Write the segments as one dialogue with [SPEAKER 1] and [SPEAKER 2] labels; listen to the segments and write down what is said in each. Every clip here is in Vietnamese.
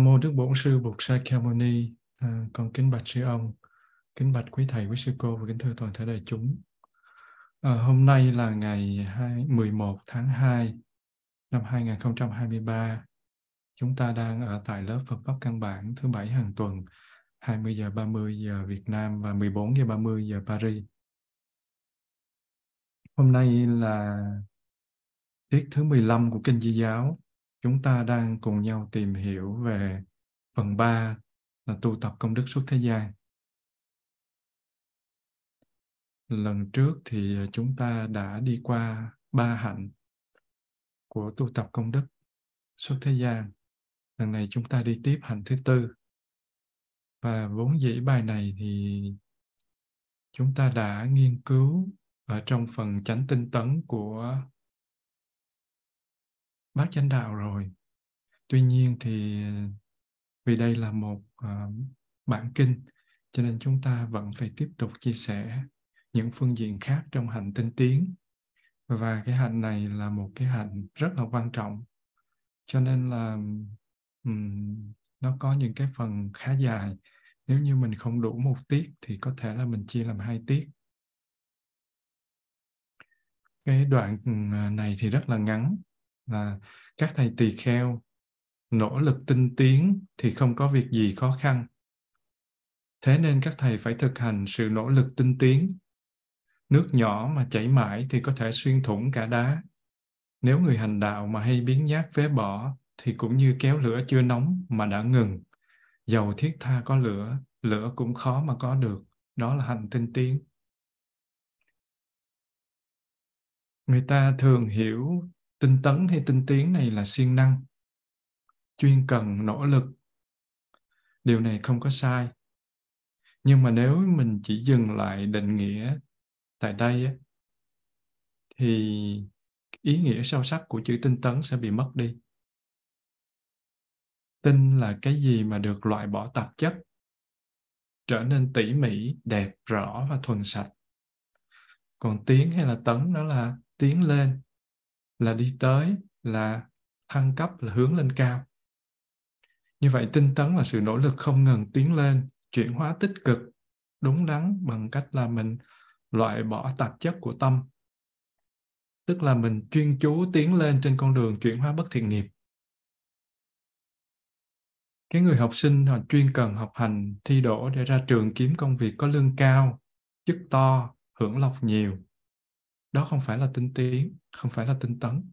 [SPEAKER 1] Nam mô Đức Bổn Sư Bụt Sa Kya Muni. À, con kính bạch sư ông, kính bạch quý thầy, quý sư cô và kính thưa toàn thể đại chúng. À, hôm nay là ngày 2, 11 tháng 2 năm 2023. Chúng ta đang ở tại lớp Phật pháp căn bản thứ bảy hàng tuần 20 giờ 30 giờ Việt Nam và 14 giờ 30 giờ Paris. Hôm nay là tiết thứ 15 của Kinh Di Giáo chúng ta đang cùng nhau tìm hiểu về phần 3 là tu tập công đức suốt thế gian. Lần trước thì ờ, chúng ta đã đi qua ba hạnh của tu tập công đức suốt thế gian. Lần này chúng ta đi tiếp hạnh thứ tư. Và vốn dĩ bài này thì chúng ta đã nghiên cứu ở trong phần chánh tinh tấn của bác chánh đạo rồi. Tuy nhiên thì vì đây là một uh, bản kinh cho nên chúng ta vẫn phải tiếp tục chia sẻ những phương diện khác trong hành tinh tiến. Và cái hạnh này là một cái hạnh rất là quan trọng. Cho nên là um, nó có những cái phần khá dài. Nếu như mình không đủ một tiết thì có thể là mình chia làm hai tiết. Cái đoạn à, này thì rất là ngắn là các thầy tỳ kheo nỗ lực tinh tiến thì không có việc gì khó khăn. Thế nên các thầy phải thực hành sự nỗ lực tinh tiến. Nước nhỏ mà chảy mãi thì có thể xuyên thủng cả đá. Nếu người hành đạo mà hay biến nhát phế bỏ thì cũng như kéo lửa chưa nóng mà đã ngừng. Dầu thiết tha có lửa lửa cũng khó mà có được. Đó là hành tinh tiến. Người ta thường hiểu tinh tấn hay tinh tiến này là siêng năng, chuyên cần nỗ lực. Điều này không có sai. Nhưng mà nếu mình chỉ dừng lại định nghĩa tại đây thì ý nghĩa sâu sắc của chữ tinh tấn sẽ bị mất đi. Tinh là cái gì mà được loại bỏ tạp chất, trở nên tỉ mỉ, đẹp, rõ và thuần sạch. Còn tiến hay là tấn đó là tiến lên là đi tới, là thăng cấp, là hướng lên cao. Như vậy tinh tấn là sự nỗ lực không ngừng tiến lên, chuyển hóa tích cực, đúng đắn bằng cách là mình loại bỏ tạp chất của tâm. Tức là mình chuyên chú tiến lên trên con đường chuyển hóa bất thiện nghiệp. Cái người học sinh họ chuyên cần học hành, thi đỗ để ra trường kiếm công việc có lương cao, chức to, hưởng lộc nhiều đó không phải là tinh tiến, không phải là tinh tấn.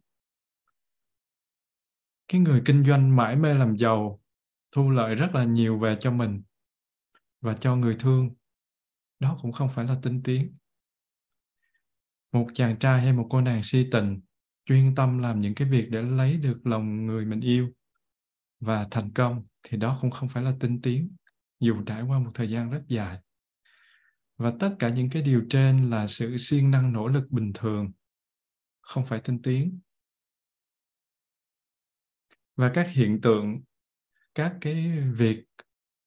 [SPEAKER 1] Cái người kinh doanh mãi mê làm giàu, thu lợi rất là nhiều về cho mình và cho người thương. Đó cũng không phải là tinh tiến. Một chàng trai hay một cô nàng si tình chuyên tâm làm những cái việc để lấy được lòng người mình yêu và thành công thì đó cũng không phải là tinh tiến, dù trải qua một thời gian rất dài và tất cả những cái điều trên là sự siêng năng nỗ lực bình thường, không phải tinh tiến. Và các hiện tượng, các cái việc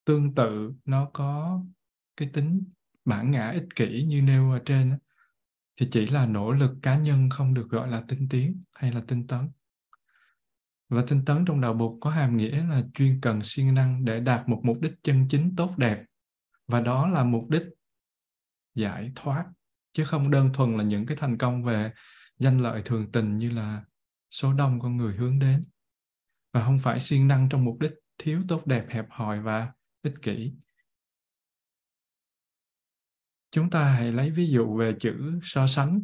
[SPEAKER 1] tương tự, nó có cái tính bản ngã ích kỷ như nêu ở trên thì chỉ là nỗ lực cá nhân không được gọi là tinh tiến hay là tinh tấn. Và tinh tấn trong đạo bục có hàm nghĩa là chuyên cần siêng năng để đạt một mục đích chân chính tốt đẹp. Và đó là mục đích giải thoát, chứ không đơn thuần là những cái thành công về danh lợi thường tình như là số đông con người hướng đến. Và không phải siêng năng trong mục đích thiếu tốt đẹp hẹp hòi và ích kỷ. Chúng ta hãy lấy ví dụ về chữ so sánh.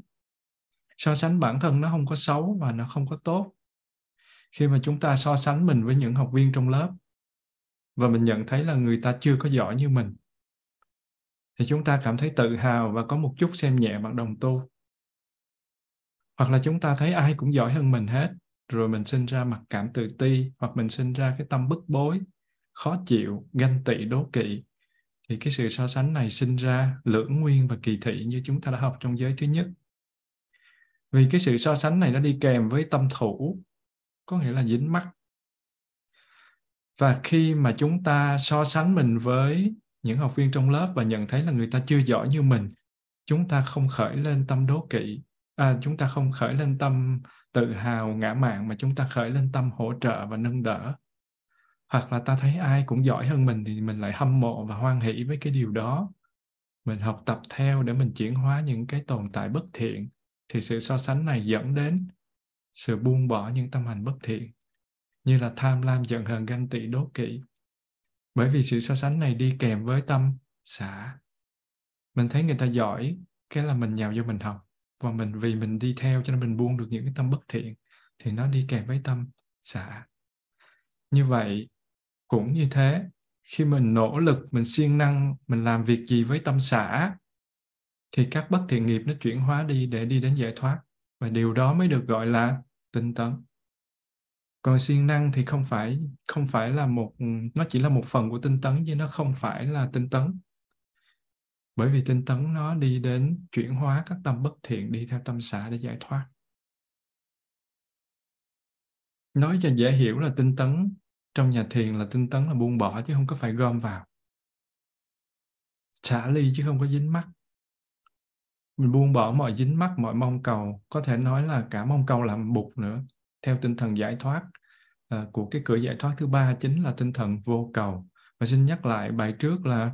[SPEAKER 1] So sánh bản thân nó không có xấu và nó không có tốt. Khi mà chúng ta so sánh mình với những học viên trong lớp và mình nhận thấy là người ta chưa có giỏi như mình thì chúng ta cảm thấy tự hào và có một chút xem nhẹ bằng đồng tu. Hoặc là chúng ta thấy ai cũng giỏi hơn mình hết, rồi mình sinh ra mặc cảm tự ti, hoặc mình sinh ra cái tâm bức bối, khó chịu, ganh tị, đố kỵ, thì cái sự so sánh này sinh ra lưỡng nguyên và kỳ thị như chúng ta đã học trong giới thứ nhất. Vì cái sự so sánh này nó đi kèm với tâm thủ, có nghĩa là dính mắt. Và khi mà chúng ta so sánh mình với những học viên trong lớp và nhận thấy là người ta chưa giỏi như mình. Chúng ta không khởi lên tâm đố kỵ à, chúng ta không khởi lên tâm tự hào ngã mạn mà chúng ta khởi lên tâm hỗ trợ và nâng đỡ. Hoặc là ta thấy ai cũng giỏi hơn mình thì mình lại hâm mộ và hoan hỷ với cái điều đó. Mình học tập theo để mình chuyển hóa những cái tồn tại bất thiện thì sự so sánh này dẫn đến sự buông bỏ những tâm hành bất thiện như là tham lam giận hờn ganh tị đố kỵ bởi vì sự so sánh này đi kèm với tâm, xả. Mình thấy người ta giỏi, cái là mình nhào vô mình học. Và mình, vì mình đi theo cho nên mình buông được những cái tâm bất thiện, thì nó đi kèm với tâm, xả. Như vậy, cũng như thế, khi mình nỗ lực, mình siêng năng, mình làm việc gì với tâm xả, thì các bất thiện nghiệp nó chuyển hóa đi để đi đến giải thoát. Và điều đó mới được gọi là tinh tấn còn siêng năng thì không phải không phải là một, nó chỉ là một phần của tinh tấn, chứ nó không phải là tinh tấn. Bởi vì tinh tấn nó đi đến chuyển hóa các tâm bất thiện, đi theo tâm xả để giải thoát. Nói cho dễ hiểu là tinh tấn trong nhà thiền là tinh tấn là buông bỏ, chứ không có phải gom vào. Xả ly chứ không có dính mắt. Mình buông bỏ mọi dính mắt, mọi mong cầu. Có thể nói là cả mong cầu làm bục nữa theo tinh thần giải thoát. À, của cái cửa giải thoát thứ ba chính là tinh thần vô cầu. Và xin nhắc lại bài trước là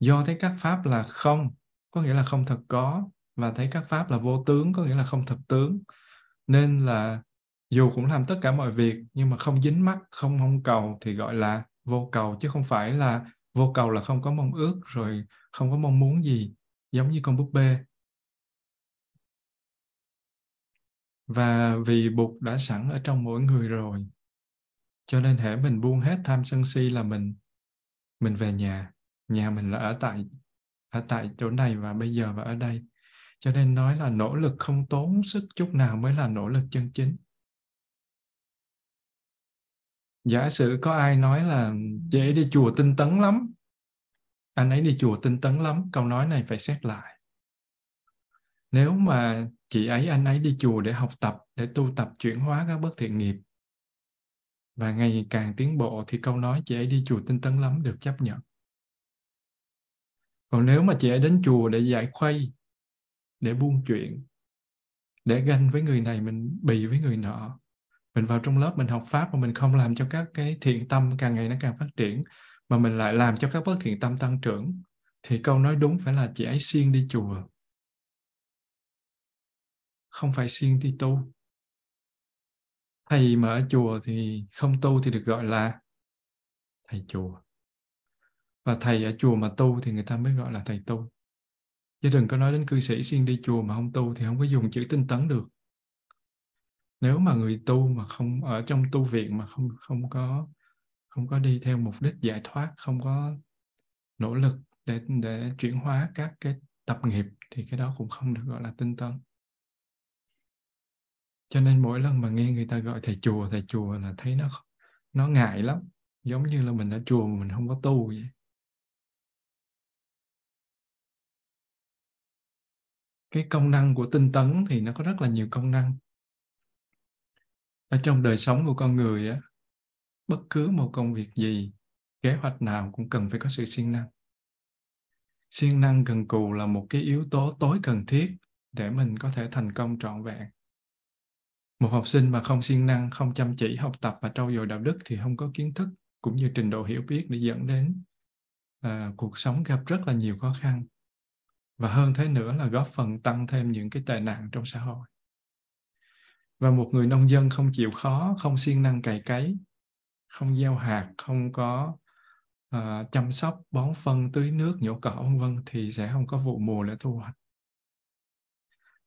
[SPEAKER 1] do thấy các pháp là không có nghĩa là không thật có và thấy các pháp là vô tướng có nghĩa là không thật tướng. Nên là dù cũng làm tất cả mọi việc nhưng mà không dính mắt không mong cầu thì gọi là vô cầu chứ không phải là vô cầu là không có mong ước rồi không có mong muốn gì giống như con búp bê. Và vì bụt đã sẵn ở trong mỗi người rồi, cho nên hễ mình buông hết tham sân si là mình mình về nhà. Nhà mình là ở tại ở tại chỗ này và bây giờ và ở đây. Cho nên nói là nỗ lực không tốn sức chút nào mới là nỗ lực chân chính. Giả sử có ai nói là, chị ấy đi chùa tinh tấn lắm. Anh ấy đi chùa tinh tấn lắm, câu nói này phải xét lại. Nếu mà chị ấy, anh ấy đi chùa để học tập, để tu tập chuyển hóa các bất thiện nghiệp. Và ngày càng tiến bộ thì câu nói chị ấy đi chùa tinh tấn lắm được chấp nhận. Còn nếu mà chị ấy đến chùa để giải khuây, để buông chuyện, để ganh với người này, mình bì với người nọ, mình vào trong lớp mình học pháp mà mình không làm cho các cái thiện tâm càng ngày nó càng phát triển, mà mình lại làm cho các bất thiện tâm tăng trưởng, thì câu nói đúng phải là chị ấy siêng đi chùa không phải siêng đi tu. Thầy mà ở chùa thì không tu thì được gọi là thầy chùa. Và thầy ở chùa mà tu thì người ta mới gọi là thầy tu. Chứ đừng có nói đến cư sĩ siêng đi chùa mà không tu thì không có dùng chữ tinh tấn được. Nếu mà người tu mà không, ở trong tu viện mà không không có không có đi theo mục đích giải thoát, không có nỗ lực để để chuyển hóa các cái tập nghiệp thì cái đó cũng không được gọi là tinh tấn cho nên mỗi lần mà nghe người ta gọi thầy chùa thầy chùa là thấy nó nó ngại lắm. Giống như là mình ở chùa mà mình không có tu vậy. Cái công năng của tinh tấn thì nó có rất là nhiều công năng. Ở trong đời sống của con người á, bất cứ một công việc gì, kế hoạch nào cũng cần phải có sự siêng năng. Siêng năng cần cù là một cái yếu tố tối cần thiết để mình có thể thành công trọn vẹn một học sinh mà không siêng năng không chăm chỉ học tập và trau dồi đạo đức thì không có kiến thức cũng như trình độ hiểu biết để dẫn đến à, cuộc sống gặp rất là nhiều khó khăn. Và hơn thế nữa là góp phần tăng thêm những cái tệ nạn trong xã hội. Và một người nông dân không chịu khó không siêng năng cày cấy không gieo hạt không có à, chăm sóc bón phân tưới nước nhổ cỏ vân vân thì sẽ không có vụ mùa để thu hoạch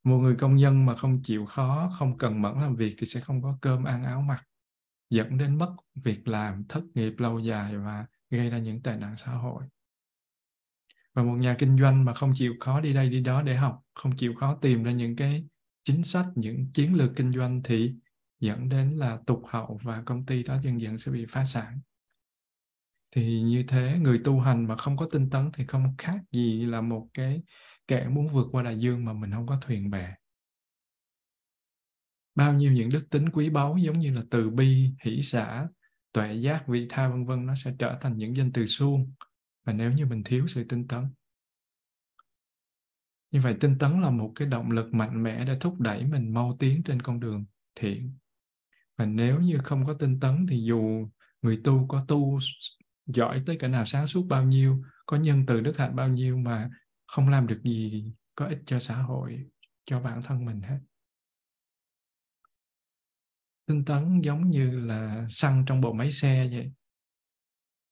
[SPEAKER 1] một người công nhân mà không chịu khó, không cần mẫn làm việc thì sẽ không có cơm, ăn, áo mặc, dẫn đến mất việc làm, thất nghiệp lâu dài và gây ra những tệ nạn xã hội. Và một nhà kinh doanh mà không chịu khó đi đây đi đó để học, không chịu khó tìm ra những cái chính sách, những chiến lược kinh doanh thì dẫn đến là tụt hậu và công ty đó dần dần sẽ bị phá sản. Thì như thế, người tu hành mà không có tinh tấn thì không khác gì là một cái kẻ muốn vượt qua đại dương mà mình không có thuyền bè. Bao nhiêu những đức tính quý báu giống như là từ bi, hỷ xã tuệ giác, vị tha, vân vân, nó sẽ trở thành những danh từ suông. Và nếu như mình thiếu sự tinh tấn. Như vậy tinh tấn là một cái động lực mạnh mẽ để thúc đẩy mình mau tiến trên con đường thiện. Và nếu như không có tinh tấn thì dù người tu có tu giỏi tới cả nào sáng suốt bao nhiêu, có nhân từ đức hạnh bao nhiêu mà không làm được gì có ích cho xã hội cho bản thân mình hết. Tinh tấn giống như là xăng trong bộ máy xe vậy.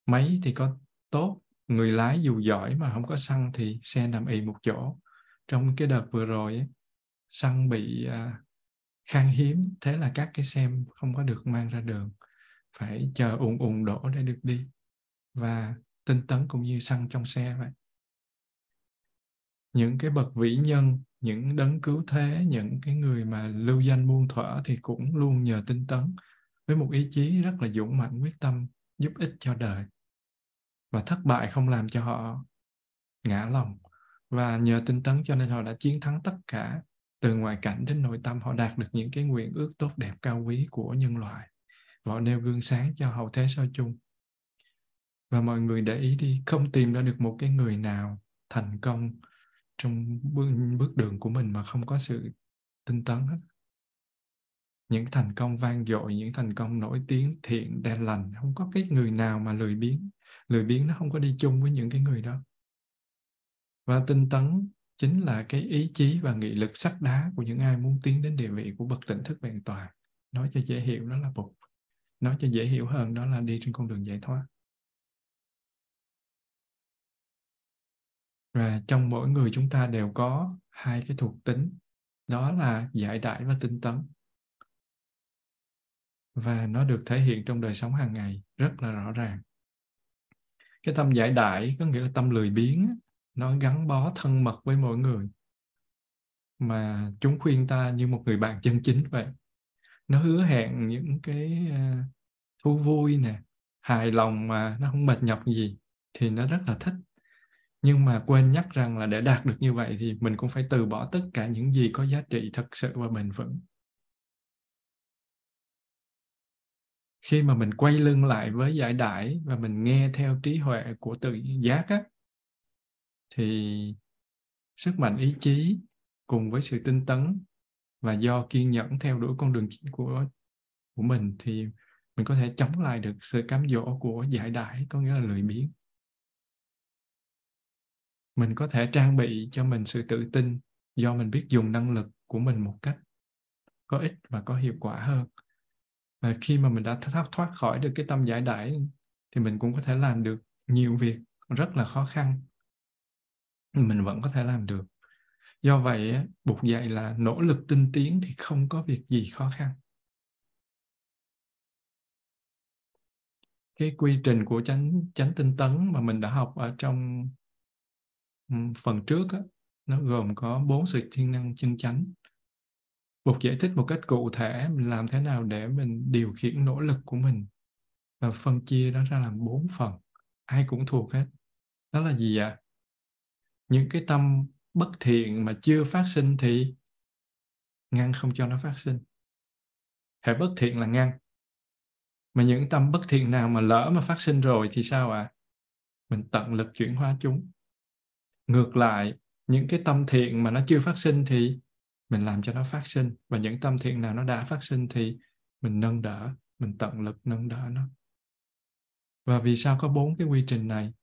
[SPEAKER 1] Máy thì có tốt người lái dù giỏi mà không có xăng thì xe nằm ì một chỗ. Trong cái đợt vừa rồi ấy, xăng bị à, khan hiếm thế là các cái xe không có được mang ra đường. Phải chờ ùn ùn đổ để được đi. Và tinh tấn cũng như xăng trong xe vậy những cái bậc vĩ nhân, những đấng cứu thế, những cái người mà lưu danh muôn thuở thì cũng luôn nhờ tinh tấn với một ý chí rất là dũng mạnh quyết tâm, giúp ích cho đời và thất bại không làm cho họ ngã lòng. Và nhờ tinh tấn cho nên họ đã chiến thắng tất cả, từ ngoại cảnh đến nội tâm họ đạt được những cái nguyện ước tốt đẹp cao quý của nhân loại. Và họ nêu gương sáng cho hậu thế sau chung. Và mọi người để ý đi, không tìm ra được một cái người nào thành công trong bước, bước đường của mình mà không có sự tinh tấn hết. Những thành công vang dội những thành công nổi tiếng thiện đen lành không có cái người nào mà lười biếng. Lười biếng nó không có đi chung với những cái người đó. Và tinh tấn chính là cái ý chí và nghị lực sắt đá của những ai muốn tiến đến địa vị của bậc tỉnh thức vẹn toàn. Nói cho dễ hiểu đó là bụt. Nói cho dễ hiểu hơn đó là đi trên con đường giải thoát. Và trong mỗi người chúng ta đều có hai cái thuộc tính, đó là giải đãi và tinh tấn. Và nó được thể hiện trong đời sống hàng ngày rất là rõ ràng. Cái tâm giải đãi có nghĩa là tâm lười biếng nó gắn bó thân mật với mỗi người. Mà chúng khuyên ta như một người bạn chân chính vậy. Nó hứa hẹn những cái ờ, thú vui nè, hài lòng mà nó không mệt nhọc gì thì nó rất là thích nhưng mà quên nhắc rằng là để đạt được như vậy thì mình cũng phải từ bỏ tất cả những gì có giá trị thật sự và bền vững. Khi mà mình quay lưng lại với giải đãi và mình nghe theo trí huệ của tự giác á, thì sức mạnh ý chí cùng với sự tinh tấn và do kiên nhẫn theo đuổi con đường của của mình thì mình có thể chống lại được sự cám dỗ của giải đãi, có nghĩa là lười biếng mình có thể trang bị cho mình sự tự tin do mình biết dùng năng lực của mình một cách có ích và có hiệu quả hơn. Và khi mà mình đã thoát thoát khỏi được cái tâm giải đãi thì mình cũng có thể làm được nhiều việc rất là khó khăn. Mình vẫn có thể làm được. Do vậy buộc dạy là nỗ lực tinh tiến thì không có việc gì khó khăn. Cái quy trình của chánh chánh tinh tấn mà mình đã học ở trong Ừ, phần trước á, nó gồm có bốn sự thiên năng chân chánh. Bụt giải thích một cách cụ thể mình làm thế nào để mình điều khiển nỗ lực của mình. Và phân chia nó ra làm bốn phần ai cũng thuộc hết. Đó là gì ạ? Những cái tâm bất thiện mà chưa phát sinh thì ngăn không cho nó phát sinh. Hệ bất thiện là ngăn. Mà những tâm bất thiện nào mà lỡ mà phát sinh rồi thì sao ạ? À? mình tận lực chuyển hóa chúng ngược lại những cái tâm thiện mà nó chưa phát sinh thì mình làm cho nó phát sinh. Và những tâm thiện nào nó đã phát sinh thì mình nâng đỡ mình tận lực nâng đỡ nó. Và vì sao có bốn cái quy trình này?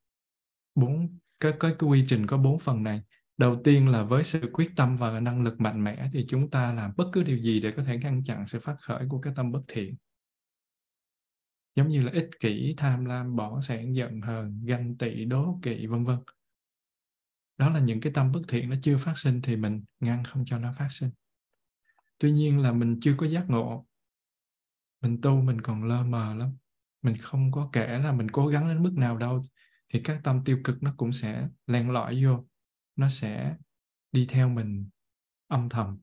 [SPEAKER 1] Bốn cái, cái, cái quy trình có bốn phần này. Đầu tiên là với sự quyết tâm và năng lực mạnh mẽ thì chúng ta làm bất cứ điều gì để có thể ngăn chặn sự phát khởi của cái tâm bất thiện. Giống như là ích kỷ tham lam bỏ sẻn giận hờn ganh tị đố kỵ vân vân đó là những cái tâm bất thiện nó chưa phát sinh thì mình ngăn không cho nó phát sinh. Tuy nhiên là mình chưa có giác ngộ. Mình tu mình còn lơ mờ lắm. Mình không có kể là mình cố gắng đến mức nào đâu, thì các tâm tiêu cực nó cũng sẽ len lỏi vô. Nó sẽ đi theo mình âm thầm.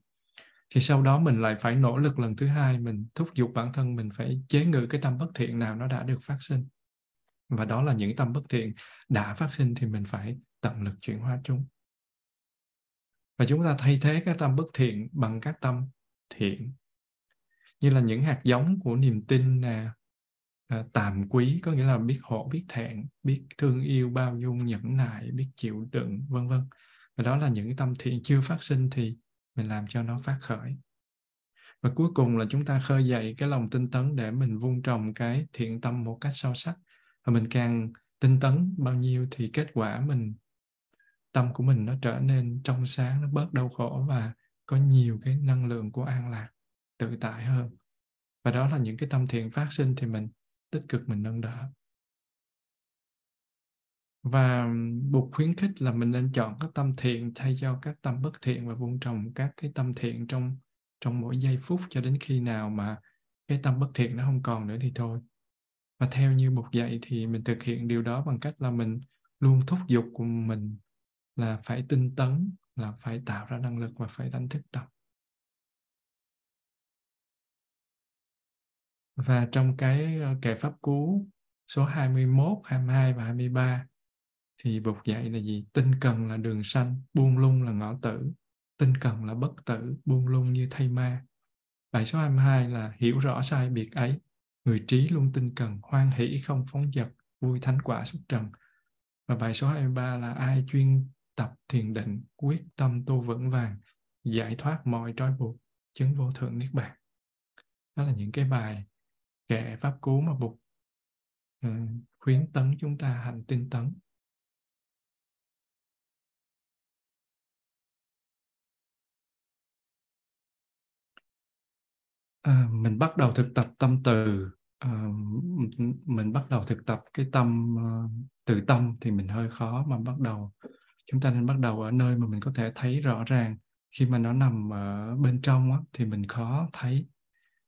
[SPEAKER 1] Thì sau đó mình lại phải nỗ lực lần thứ hai, mình thúc giục bản thân mình phải chế ngự cái tâm bất thiện nào nó đã được phát sinh. Và đó là những tâm bất thiện đã phát sinh thì mình phải tận lực chuyển hóa chúng. Và chúng ta thay thế các tâm bất thiện bằng các tâm thiện. Như là những hạt giống của niềm tin nè à, tàm quý có nghĩa là biết hộ biết thẹn biết thương yêu bao dung nhẫn nại biết chịu đựng vân vân. Và đó là những tâm thiện chưa phát sinh thì mình làm cho nó phát khởi. Và cuối cùng là chúng ta khơi dậy cái lòng tinh tấn để mình vun trồng cái thiện tâm một cách sâu sắc. Và mình càng tinh tấn bao nhiêu thì kết quả mình tâm của mình nó trở nên trong sáng, nó bớt đau khổ và có nhiều cái năng lượng của an lạc, tự tại hơn. Và đó là những cái tâm thiện phát sinh thì mình tích cực mình nâng đỡ. Và buộc khuyến khích là mình nên chọn các tâm thiện thay cho các tâm bất thiện và vun trồng các cái tâm thiện trong trong mỗi giây phút cho đến khi nào mà cái tâm bất thiện nó không còn nữa thì thôi. Và theo như một dạy thì mình thực hiện điều đó bằng cách là mình luôn thúc giục của mình là phải tinh tấn là phải tạo ra năng lực và phải đánh thức tâm và trong cái ờ, kệ pháp cú số 21, 22 và 23 thì Bụt dạy là gì? Tinh cần là đường sanh, buông lung là ngõ tử. Tinh cần là bất tử, buông lung như thay ma. Bài số 22 là hiểu rõ sai biệt ấy. Người trí luôn tinh cần, hoan hỷ không phóng dật, vui thánh quả xuất trần. Và bài số 23 là ai chuyên tập thiền định, quyết tâm tu vững vàng, giải thoát mọi trói buộc, chứng vô thượng niết bàn. Đó là những cái bài kệ pháp cú mà bục uh, ờ, khuyến tấn chúng ta hành tinh tấn. À, mình bắt đầu thực tập tâm từ à, mình bắt đầu thực tập cái tâm uh, từ tâm thì mình hơi khó mà bắt đầu chúng ta nên bắt đầu ở nơi mà mình có thể thấy rõ ràng. Khi mà nó nằm ở bên trong á, thì mình khó thấy.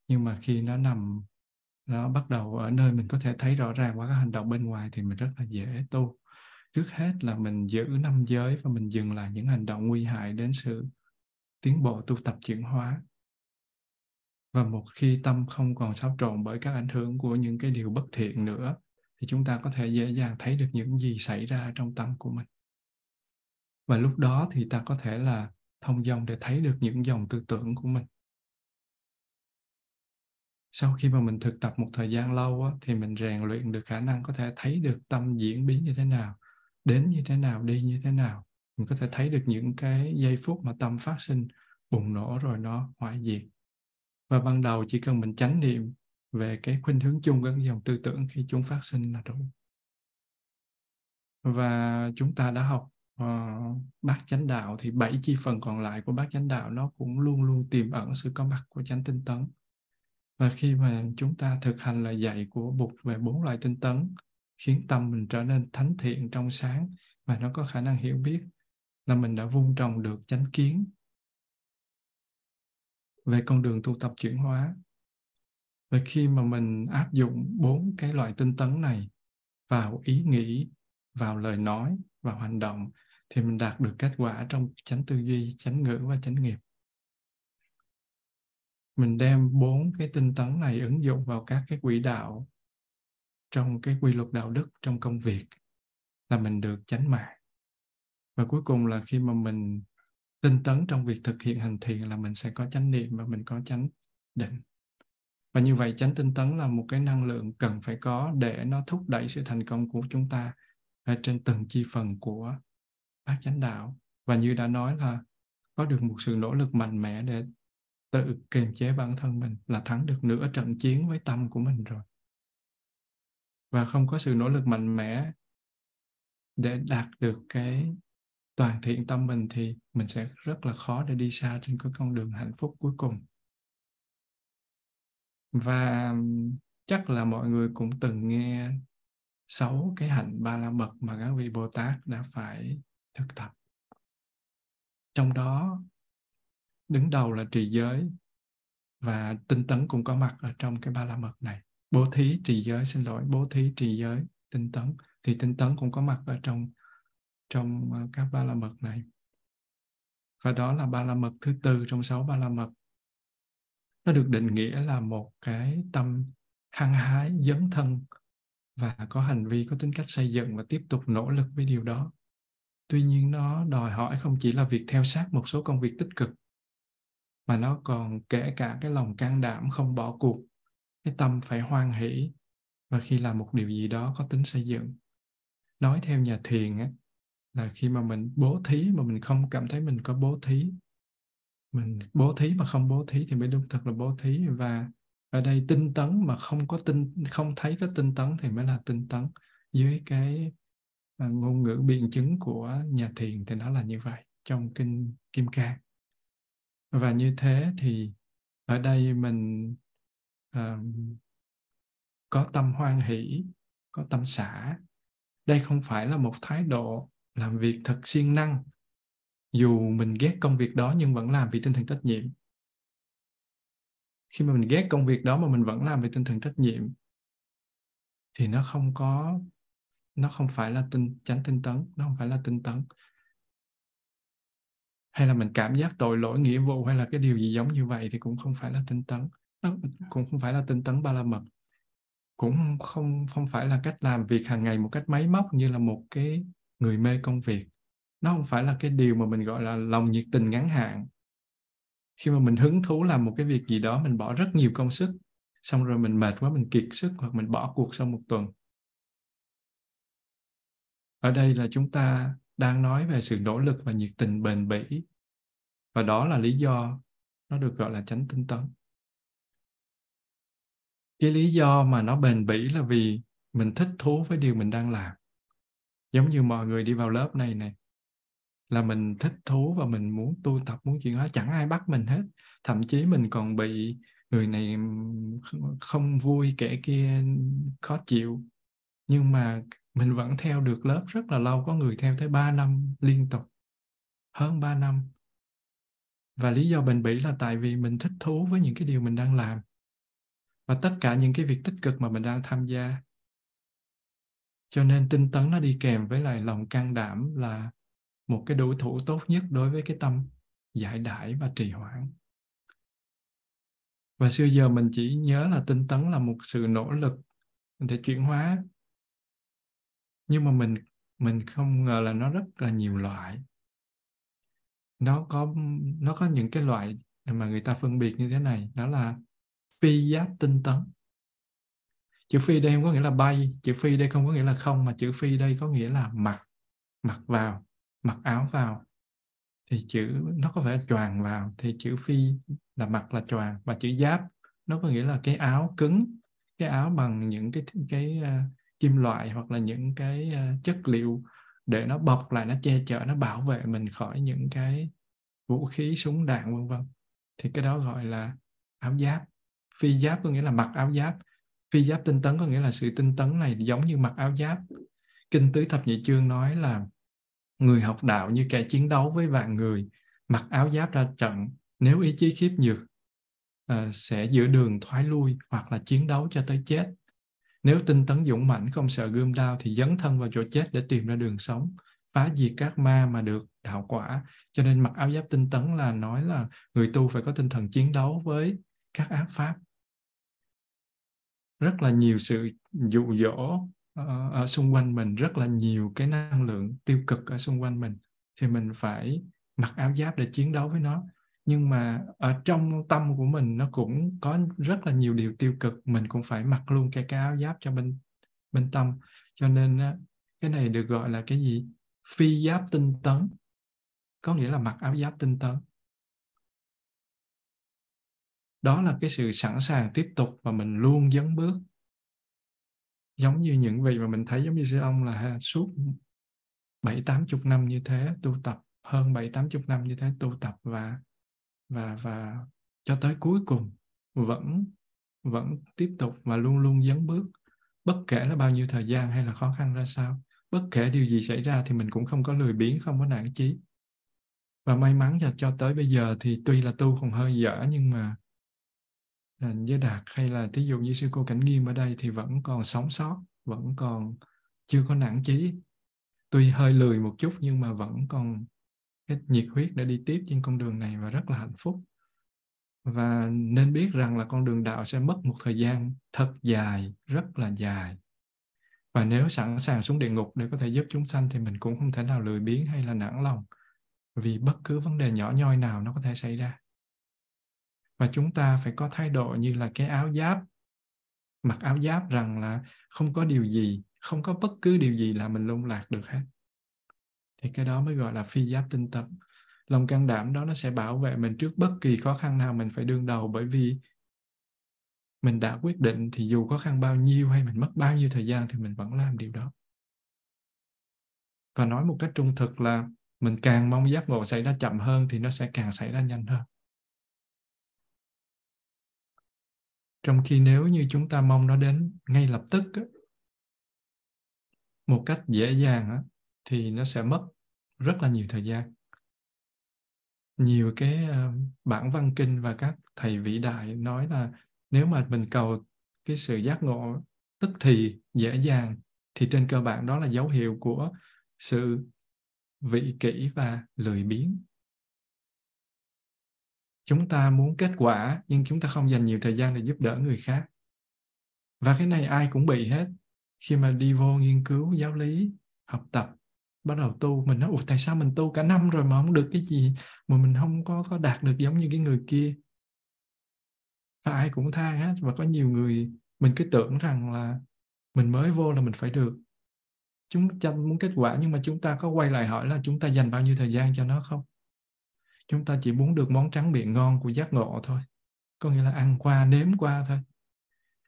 [SPEAKER 1] Nhưng mà khi nó nằm nó bắt đầu ở nơi mình có thể thấy rõ ràng qua các hành động bên ngoài thì mình rất là dễ tu. Trước hết là mình giữ năm giới và mình dừng lại những hành động nguy hại đến sự tiến bộ tu tập chuyển hóa. Và một khi tâm không còn xáo trộn bởi các ảnh hưởng của những cái điều bất thiện nữa thì chúng ta có thể dễ dàng thấy được những gì xảy ra trong tâm của mình và lúc đó thì ta có thể là thông dong để thấy được những dòng tư tưởng của mình. Sau khi mà mình thực tập một thời gian lâu á, thì mình rèn luyện được khả năng có thể thấy được tâm diễn biến như thế nào đến như thế nào đi như thế nào. Mình có thể thấy được những cái giây phút mà tâm phát sinh bùng nổ rồi nó hoại diệt. Và ban đầu chỉ cần mình chánh niệm về cái khuynh hướng chung các dòng tư tưởng khi chúng phát sinh là đủ. Và chúng ta đã học uh, bát chánh đạo thì bảy chi phần còn lại của bát chánh đạo nó cũng luôn luôn tiềm ẩn sự có mặt của chánh tinh tấn. Và khi mà chúng ta thực hành lời dạy của Bụt về bốn loại tinh tấn khiến tâm mình trở nên thánh thiện trong sáng và nó có khả năng hiểu biết là mình đã vun trồng được chánh kiến. Về con đường tu tập chuyển hóa và khi mà mình áp dụng bốn cái loại tinh tấn này vào ý nghĩ vào lời nói vào hành động thì mình đạt được kết quả trong chánh tư duy, chánh ngữ và chánh nghiệp. Mình đem bốn cái tinh tấn này ứng dụng vào các cái quỹ đạo trong cái quy luật đạo đức trong công việc là mình được chánh mạng. Và cuối cùng là khi mà mình tinh tấn trong việc thực hiện hành thiền là mình sẽ có chánh niệm và mình có chánh định. Và như vậy chánh tinh tấn là một cái năng lượng cần phải có để nó thúc đẩy sự thành công của chúng ta ở trên từng chi phần của bát chánh đạo. Và như đã nói là có được một sự nỗ lực mạnh mẽ để tự kiềm chế bản thân mình là thắng được nửa trận chiến với tâm của mình rồi. Và không có sự nỗ lực mạnh mẽ để đạt được cái toàn thiện tâm mình thì mình sẽ rất là khó để đi xa trên cái con đường hạnh phúc cuối cùng. Và chắc là mọi người cũng từng nghe sáu cái hạnh ba la mật mà các vị bồ tát đã phải thực tập. Trong đó, đứng đầu là trì giới và tinh tấn cũng có mặt ở trong cái ba la mật này. Bố thí trì giới, xin lỗi, bố thí trì giới, tinh tấn. Thì tinh tấn cũng có mặt ở trong trong ờ, các ba la mật này. Và đó là ba la mật thứ tư trong sáu ba la mật. Nó được định nghĩa là một cái tâm hăng hái dấn thân và có hành vi, có tính cách xây dựng và tiếp tục nỗ lực với điều đó tuy nhiên nó đòi hỏi không chỉ là việc theo sát một số công việc tích cực mà nó còn kể cả cái lòng can đảm không bỏ cuộc cái tâm phải hoan hỷ. Và khi làm một điều gì đó có tính xây dựng. Nói theo nhà thiền á, là khi mà mình bố thí mà mình không cảm thấy mình có bố thí mình bố thí mà không bố thí thì mới đúng thật là bố thí. Và ở đây tinh tấn mà không có tinh không thấy có tinh tấn thì mới là tinh tấn. Dưới cái À, ngôn ngữ biện chứng của nhà thiền thì nó là như vậy trong kinh kim cang. Và như thế thì ở đây mình uh, có tâm hoan hỷ có tâm xả. Đây không phải là một thái độ làm việc thật siêng năng dù mình ghét công việc đó nhưng vẫn làm vì tinh thần trách nhiệm. Khi mà mình ghét công việc đó mà mình vẫn làm vì tinh thần trách nhiệm thì nó không có nó không phải là tinh tránh tinh tấn, nó không phải là tinh tấn. Hay là mình cảm giác tội lỗi, nghĩa vụ hay là cái điều gì giống như vậy thì cũng không phải là tinh tấn. Nó cũng không phải là tinh tấn ba la mật. Cũng không không phải là cách làm việc hàng ngày một cách máy móc như là một cái người mê công việc. Nó không phải là cái điều mà mình gọi là lòng nhiệt tình ngắn hạn. Khi mà mình hứng thú làm một cái việc gì đó, mình bỏ rất nhiều công sức, xong rồi mình mệt quá, mình kiệt sức hoặc mình bỏ cuộc sau một tuần ở đây là chúng ta đang nói về sự nỗ lực và nhiệt tình bền bỉ. Và đó là lý do nó được gọi là chánh tinh tấn. Cái lý do mà nó bền bỉ là vì mình thích thú với điều mình đang làm. Giống như mọi người đi vào lớp này này là mình thích thú và mình muốn tu tập, muốn chuyển hóa. Chẳng ai bắt mình hết. Thậm chí mình còn bị người này không vui, kẻ kia khó chịu. Nhưng mà mình vẫn theo được lớp rất là lâu, có người theo tới 3 năm liên tục, hơn 3 năm. Và lý do bền bỉ là tại vì mình thích thú với những cái điều mình đang làm và tất cả những cái việc tích cực mà mình đang tham gia. Cho nên tinh tấn nó đi kèm với lại lòng can đảm là một cái đối thủ tốt nhất đối với cái tâm giải đãi và trì hoãn. Và xưa giờ mình chỉ nhớ là tinh tấn là một sự nỗ lực để chuyển hóa nhưng mà mình mình không ngờ là nó rất là nhiều loại. Nó có nó có những cái loại mà người ta phân biệt như thế này đó là phi giáp tinh tấn. Chữ phi đây không có nghĩa là bay chữ phi đây không có nghĩa là không mà chữ phi đây có nghĩa là mặc mặc vào mặc áo vào. Thì chữ nó có vẻ choàng vào thì chữ phi là mặc là choàng và chữ giáp nó có nghĩa là cái áo cứng cái áo bằng những cái cái uh, kim loại hoặc là những cái ờ, chất liệu để nó bọc lại nó che chở nó bảo vệ mình khỏi những cái vũ khí súng đạn vân vân. Thì cái đó gọi là áo giáp. Phi giáp có nghĩa là mặc áo giáp. Phi giáp tinh tấn có nghĩa là sự tinh tấn này giống như mặc áo giáp. Kinh tứ thập nhị chương nói là người học đạo như kẻ chiến đấu với vạn người mặc áo giáp ra trận. Nếu ý chí khiếp nhược uh, sẽ giữa đường thoái lui hoặc là chiến đấu cho tới chết nếu tinh tấn dũng mãnh không sợ gươm đao thì dấn thân vào chỗ chết để tìm ra đường sống phá diệt các ma mà được đạo quả. Cho nên mặc áo giáp tinh tấn là nói là người tu phải có tinh thần chiến đấu với các ác pháp. Rất là nhiều sự dụ dỗ ở, ở xung quanh mình rất là nhiều cái năng lượng tiêu cực ở xung quanh mình. Thì mình phải mặc áo giáp để chiến đấu với nó nhưng mà ở trong tâm của mình nó cũng có rất là nhiều điều tiêu cực, mình cũng phải mặc luôn cái cái áo giáp cho bên bên tâm. Cho nên cái này được gọi là cái gì? Phi giáp tinh tấn. Có nghĩa là mặc áo giáp tinh tấn. Đó là cái sự sẵn sàng tiếp tục và mình luôn dấn bước. Giống như những vị mà mình thấy giống như sư ông là suốt bảy tám chục năm như thế tu tập, hơn bảy tám chục năm như thế tu tập và và và cho tới cuối cùng, vẫn vẫn tiếp tục và luôn luôn dấn bước. Bất kể là bao nhiêu thời gian hay là khó khăn ra sao, bất kể điều gì xảy ra thì mình cũng không có lười biếng, không có nản chí. Và may mắn là cho tới bây giờ thì tuy là tu còn hơi dở nhưng mà à, với đạt hay là thí dụ như sư cô cảnh nghiêm ở đây thì vẫn còn sống sót, vẫn còn chưa có nản chí. Tuy hơi lười một chút nhưng mà vẫn còn cái nhiệt huyết để đi tiếp trên con đường này và rất là hạnh phúc. Và nên biết rằng là con đường đạo sẽ mất một thời gian thật dài, rất là dài. Và nếu sẵn sàng xuống địa ngục để có thể giúp chúng sanh thì mình cũng không thể nào lười biếng hay là nản lòng vì bất cứ vấn đề nhỏ nhoi nào nó có thể xảy ra. Và chúng ta phải có thái độ như là cái áo giáp, mặc áo giáp rằng là không có điều gì, không có bất cứ điều gì là mình lung lạc được hết thì cái đó mới gọi là phi giáp tinh tấn. Lòng can đảm đó nó sẽ bảo vệ mình trước bất kỳ khó khăn nào mình phải đương đầu bởi vì mình đã quyết định thì dù khó khăn bao nhiêu hay mình mất bao nhiêu thời gian thì mình vẫn làm điều đó. Và nói một cách trung thực là mình càng mong giác ngộ xảy ra chậm hơn thì nó sẽ càng xảy ra nhanh hơn. Trong khi nếu như chúng ta mong nó đến ngay lập tức một cách dễ dàng thì nó sẽ mất rất là nhiều thời gian. Nhiều cái ờ, bản văn kinh và các thầy vĩ đại nói là nếu mà mình cầu cái sự giác ngộ tức thì, dễ dàng, thì trên cơ bản đó là dấu hiệu của sự vị kỷ và lười biếng. Chúng ta muốn kết quả nhưng chúng ta không dành nhiều thời gian để giúp đỡ người khác. Và cái này ai cũng bị hết. Khi mà đi vô nghiên cứu giáo lý, học tập bắt đầu tu. Mình nói, ủa, tại sao mình tu cả năm rồi mà không được cái gì mà mình không có có đạt được giống như cái người kia? Và ai cũng than hết. Và có nhiều người, mình cứ tưởng rằng là mình mới vô là mình phải được. Chúng ta muốn kết quả nhưng mà chúng ta có quay lại hỏi là chúng ta dành bao nhiêu thời gian cho nó không? Chúng ta chỉ muốn được món trắng miệng ngon của giác ngộ thôi. Có nghĩa là ăn qua, nếm qua thôi.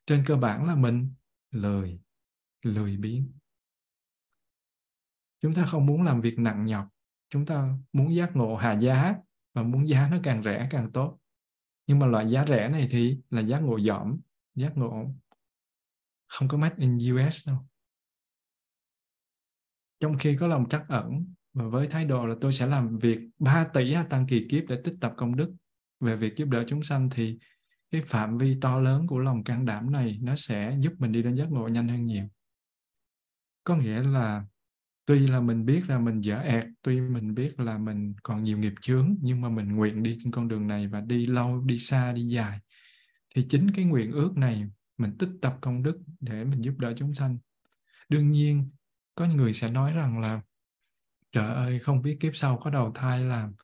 [SPEAKER 1] Trên cơ bản là mình lười lười biếng chúng ta không muốn làm việc nặng nhọc, chúng ta muốn giác ngộ hạ giá và muốn giá nó càng rẻ càng tốt. Nhưng mà loại giá rẻ này thì là giác ngộ dỏm giác ngộ không có made in US đâu. Trong khi có lòng trắc ẩn và với thái độ là tôi sẽ làm việc 3 tỷ tăng kỳ kiếp để tích tập công đức. Về việc giúp đỡ chúng sanh thì cái phạm vi to lớn của lòng can đảm này nó sẽ giúp mình đi đến giác ngộ nhanh hơn nhiều. Có nghĩa là tuy là mình biết là mình dở ẹt, tuy mình biết là mình còn nhiều nghiệp chướng, nhưng mà mình nguyện đi trên con đường này và đi lâu, đi xa, đi dài. Thì chính cái nguyện ước này mình tích tập công đức để mình giúp đỡ chúng sanh. Đương nhiên, có người sẽ nói rằng là, trời ơi, không biết kiếp sau có đầu thai làm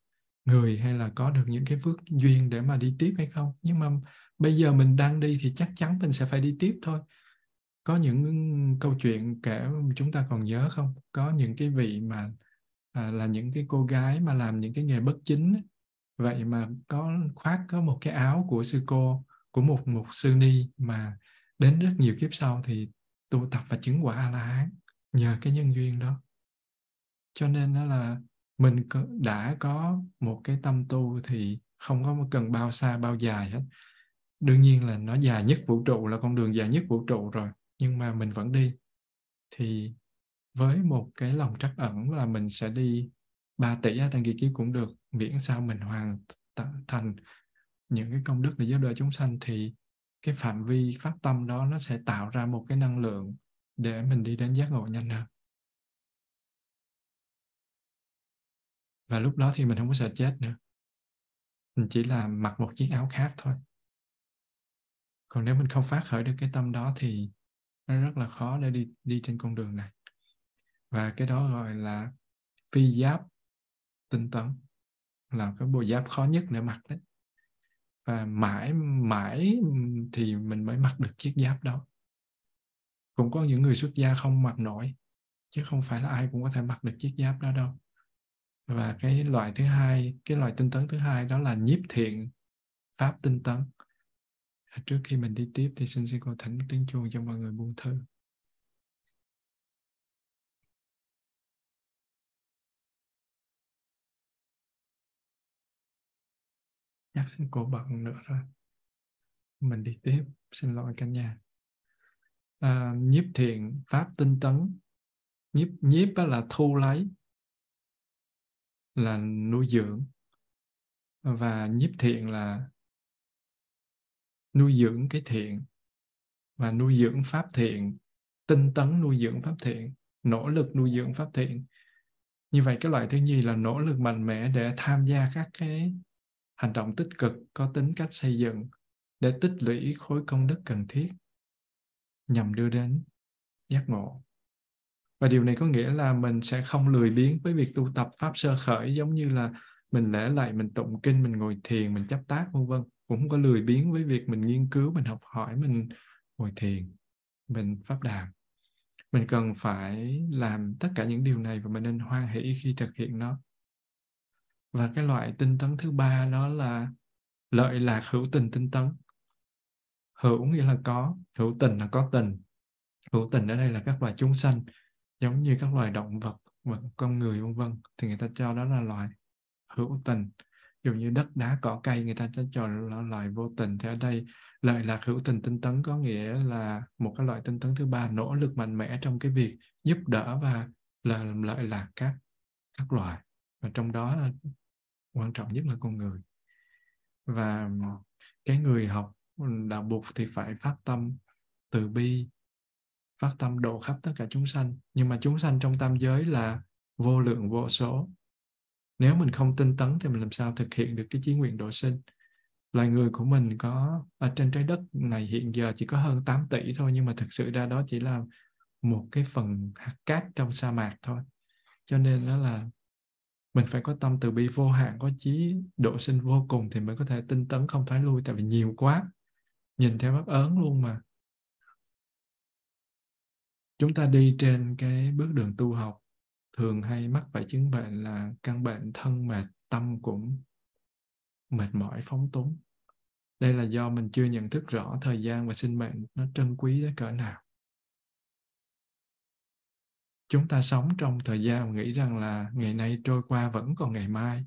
[SPEAKER 1] người hay là có được những cái phước duyên để mà đi tiếp hay không? Nhưng mà bây giờ mình đang đi thì chắc chắn mình sẽ phải đi tiếp thôi có những câu chuyện kể chúng ta còn nhớ không? Có những cái vị mà à, là những cái cô gái mà làm những cái nghề bất chính vậy mà có khoác có một cái áo của sư cô của một một sư ni mà đến rất nhiều kiếp sau thì tu tập và chứng quả a la hán nhờ cái nhân duyên đó. Cho nên đó là mình đã có một cái tâm tu thì không có cần bao xa bao dài hết. Đương nhiên là nó dài nhất vũ trụ là con đường dài nhất vũ trụ rồi nhưng mà mình vẫn đi. Thì với một cái lòng trắc ẩn là mình sẽ đi 3 tỷ tăng kỳ kiếp cũng được, miễn sao mình hoàn thành những cái công đức để giúp đỡ chúng sanh, thì cái phạm vi phát tâm đó nó sẽ tạo ra một cái năng lượng để mình đi đến giác ngộ nhanh hơn. Và lúc đó thì mình không có sợ chết nữa. Mình chỉ là mặc một chiếc áo khác thôi. Còn nếu mình không phát khởi được cái tâm đó thì nó rất là khó để đi đi trên con đường này. Và cái đó gọi là phi giáp tinh tấn, là cái bộ giáp khó nhất để mặc đấy. Và mãi mãi thì mình mới mặc được chiếc giáp đó. Cũng có những người xuất gia không mặc nổi, chứ không phải là ai cũng có thể mặc được chiếc giáp đó đâu. Và cái loại thứ hai, cái loại tinh tấn thứ hai đó là nhiếp thiện pháp tinh tấn trước khi mình đi tiếp thì xin sư cô thỉnh tiếng chuông cho mọi người buông thư chắc sư cô bận nữa rồi. Mình đi tiếp. Xin lỗi cả nhà. À, nhiếp thiện pháp tinh tấn. Nhiếp nhiếp là thu lấy là nuôi dưỡng. Và nhiếp thiện là nuôi dưỡng cái thiện và nuôi dưỡng pháp thiện, tinh tấn nuôi dưỡng pháp thiện, nỗ lực nuôi dưỡng pháp thiện. Như vậy cái loại thứ nhì là nỗ lực mạnh mẽ để tham gia các cái hành động tích cực có tính cách xây dựng để tích lũy khối công đức cần thiết nhằm đưa đến giác ngộ. Và điều này có nghĩa là mình sẽ không lười biếng với việc tu tập pháp sơ khởi giống như là mình lễ lại, mình tụng kinh, mình ngồi thiền, mình chấp tác, vân vân cũng không có lười biếng với việc mình nghiên cứu, mình học hỏi, mình ngồi thiền, mình pháp đàm. Mình cần phải làm tất cả những điều này và mình nên hoan hỷ khi thực hiện nó. Và cái loại tinh tấn thứ ba đó là lợi lạc hữu tình tinh tấn. Hữu nghĩa là có, hữu tình là có tình. Hữu tình ở đây là các loài chúng sanh, giống như các loài động vật và con người, vân vân. Thì người ta cho đó là loài hữu tình dù như đất đá, cỏ cây, người ta sẽ cho là loại vô tình. Thì ở đây, lợi lạc hữu tình tinh tấn có nghĩa là một cái loại tinh tấn thứ ba nỗ lực mạnh mẽ trong cái việc giúp đỡ và là lợi lạc các các loài. Và trong đó là quan trọng nhất là con người. Và cái người học đạo bục thì phải phát tâm từ bi, phát tâm độ khắp tất cả chúng sanh. Nhưng mà chúng sanh trong tam giới là vô lượng vô số nếu mình không tinh tấn thì mình làm sao thực hiện được cái chí nguyện độ sinh? Loài người của mình có, ở trên trái đất này hiện giờ chỉ có hơn 8 tỷ thôi, nhưng mà thực sự ra đó chỉ là một cái phần hạt cát trong sa mạc thôi. Cho nên đó là mình phải có tâm từ bi vô hạn, có chí độ sinh vô cùng thì mới có thể tinh tấn không thoái lui, tại vì nhiều quá. Nhìn theo mắt ớn luôn mà. Chúng ta đi trên cái bước đường tu học thường hay mắc phải chứng bệnh là căn bệnh thân mệt tâm cũng mệt mỏi, phóng túng. Đây là do mình chưa nhận thức rõ thời gian và sinh mệnh nó trân quý đến cỡ nào. Chúng ta sống trong thời gian và nghĩ rằng là ngày nay trôi qua vẫn còn ngày mai,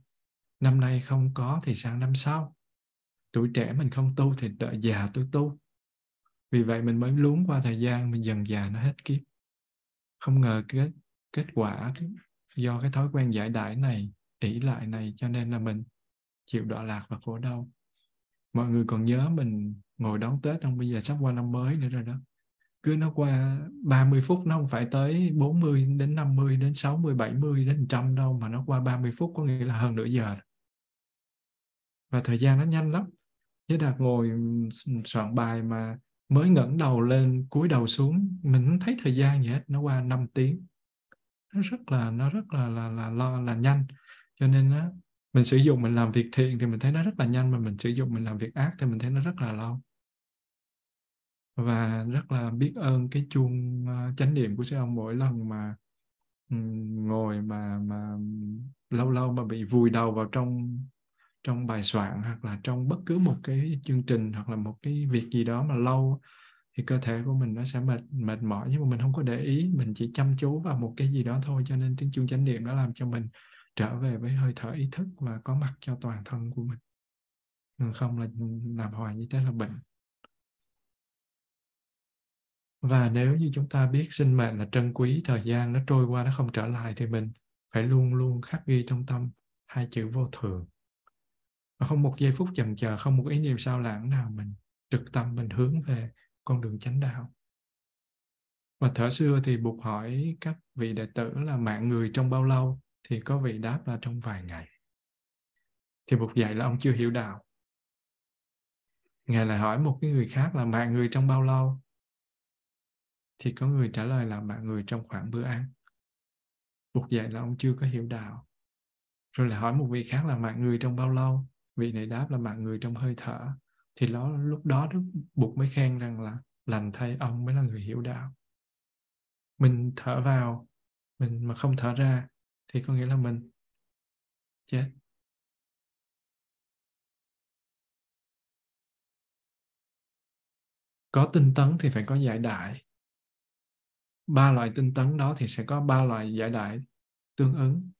[SPEAKER 1] năm nay không có thì sang năm sau. Tuổi trẻ mình không tu thì đợi già tôi tu. Vì vậy mình mới luống qua thời gian, mình dần già nó hết kiếp. Không ngờ cái kết quả do cái thói quen giải đãi này, ỷ lại này, cho nên là mình chịu đọa lạc và khổ đau. Mọi người còn nhớ mình ngồi đón Tết không? Bây giờ sắp qua năm mới nữa rồi đó. Cứ nó qua 30 phút, nó không phải tới 40 đến 50 đến 60 70 đến 100 đâu, mà nó qua 30 phút, có nghĩa là hơn nửa giờ và thời gian nó nhanh lắm. Chứ đạt ngồi soạn bài mà mới ngẩng đầu lên, cúi đầu xuống, mình không thấy thời gian gì hết. Nó qua 5 tiếng nó rất là nó rất là là là lo là, là nhanh. Cho nên á mình sử dụng mình làm việc thiện thì mình thấy nó rất là nhanh mà mình sử dụng mình làm việc ác thì mình thấy nó rất là lâu và rất là biết ơn cái chuông uh, chánh niệm của sư ông mỗi lần mà um, ngồi mà mà lâu lâu mà bị vùi đầu vào trong trong bài soạn hoặc là trong bất cứ một cái chương trình hoặc là một cái việc gì đó mà lâu thì cơ thể của mình nó sẽ mệt mệt mỏi nhưng mà mình không có để ý. Mình chỉ chăm chú vào một cái gì đó thôi, cho nên tiếng chuông chánh niệm nó làm cho mình trở về với hơi thở ý thức và có mặt cho toàn thân của mình. Ừ, không là làm hoài như thế là bệnh. Và nếu như chúng ta biết sinh mệnh là trân quý, thời gian nó trôi qua nó không trở lại thì mình phải luôn luôn khắc ghi trong tâm hai chữ vô thường. Và không một giây phút chần chờ, không một ý niệm sao lãng nào mình trực tâm mình hướng về con đường chánh đạo. Và thở xưa thì buộc hỏi các vị đệ tử là mạng người trong bao lâu thì có vị đáp là trong vài ngày. Thì buộc dạy là ông chưa hiểu đạo. Ngài lại hỏi một cái người khác là mạng người trong bao lâu? Thì có người trả lời là mạng người trong khoảng bữa ăn. Buộc dạy là ông chưa có hiểu đạo. Rồi lại hỏi một vị khác là mạng người trong bao lâu? Vị này đáp là mạng người trong hơi thở thì đó lúc đó đức buộc mới khen rằng là lành thay ông mới là người hiểu đạo. Mình thở vào, mình mà không thở ra thì có nghĩa là mình chết. Có tinh tấn thì phải có giải đại. Ba loại tinh tấn đó thì sẽ có ba loại giải đại tương ứng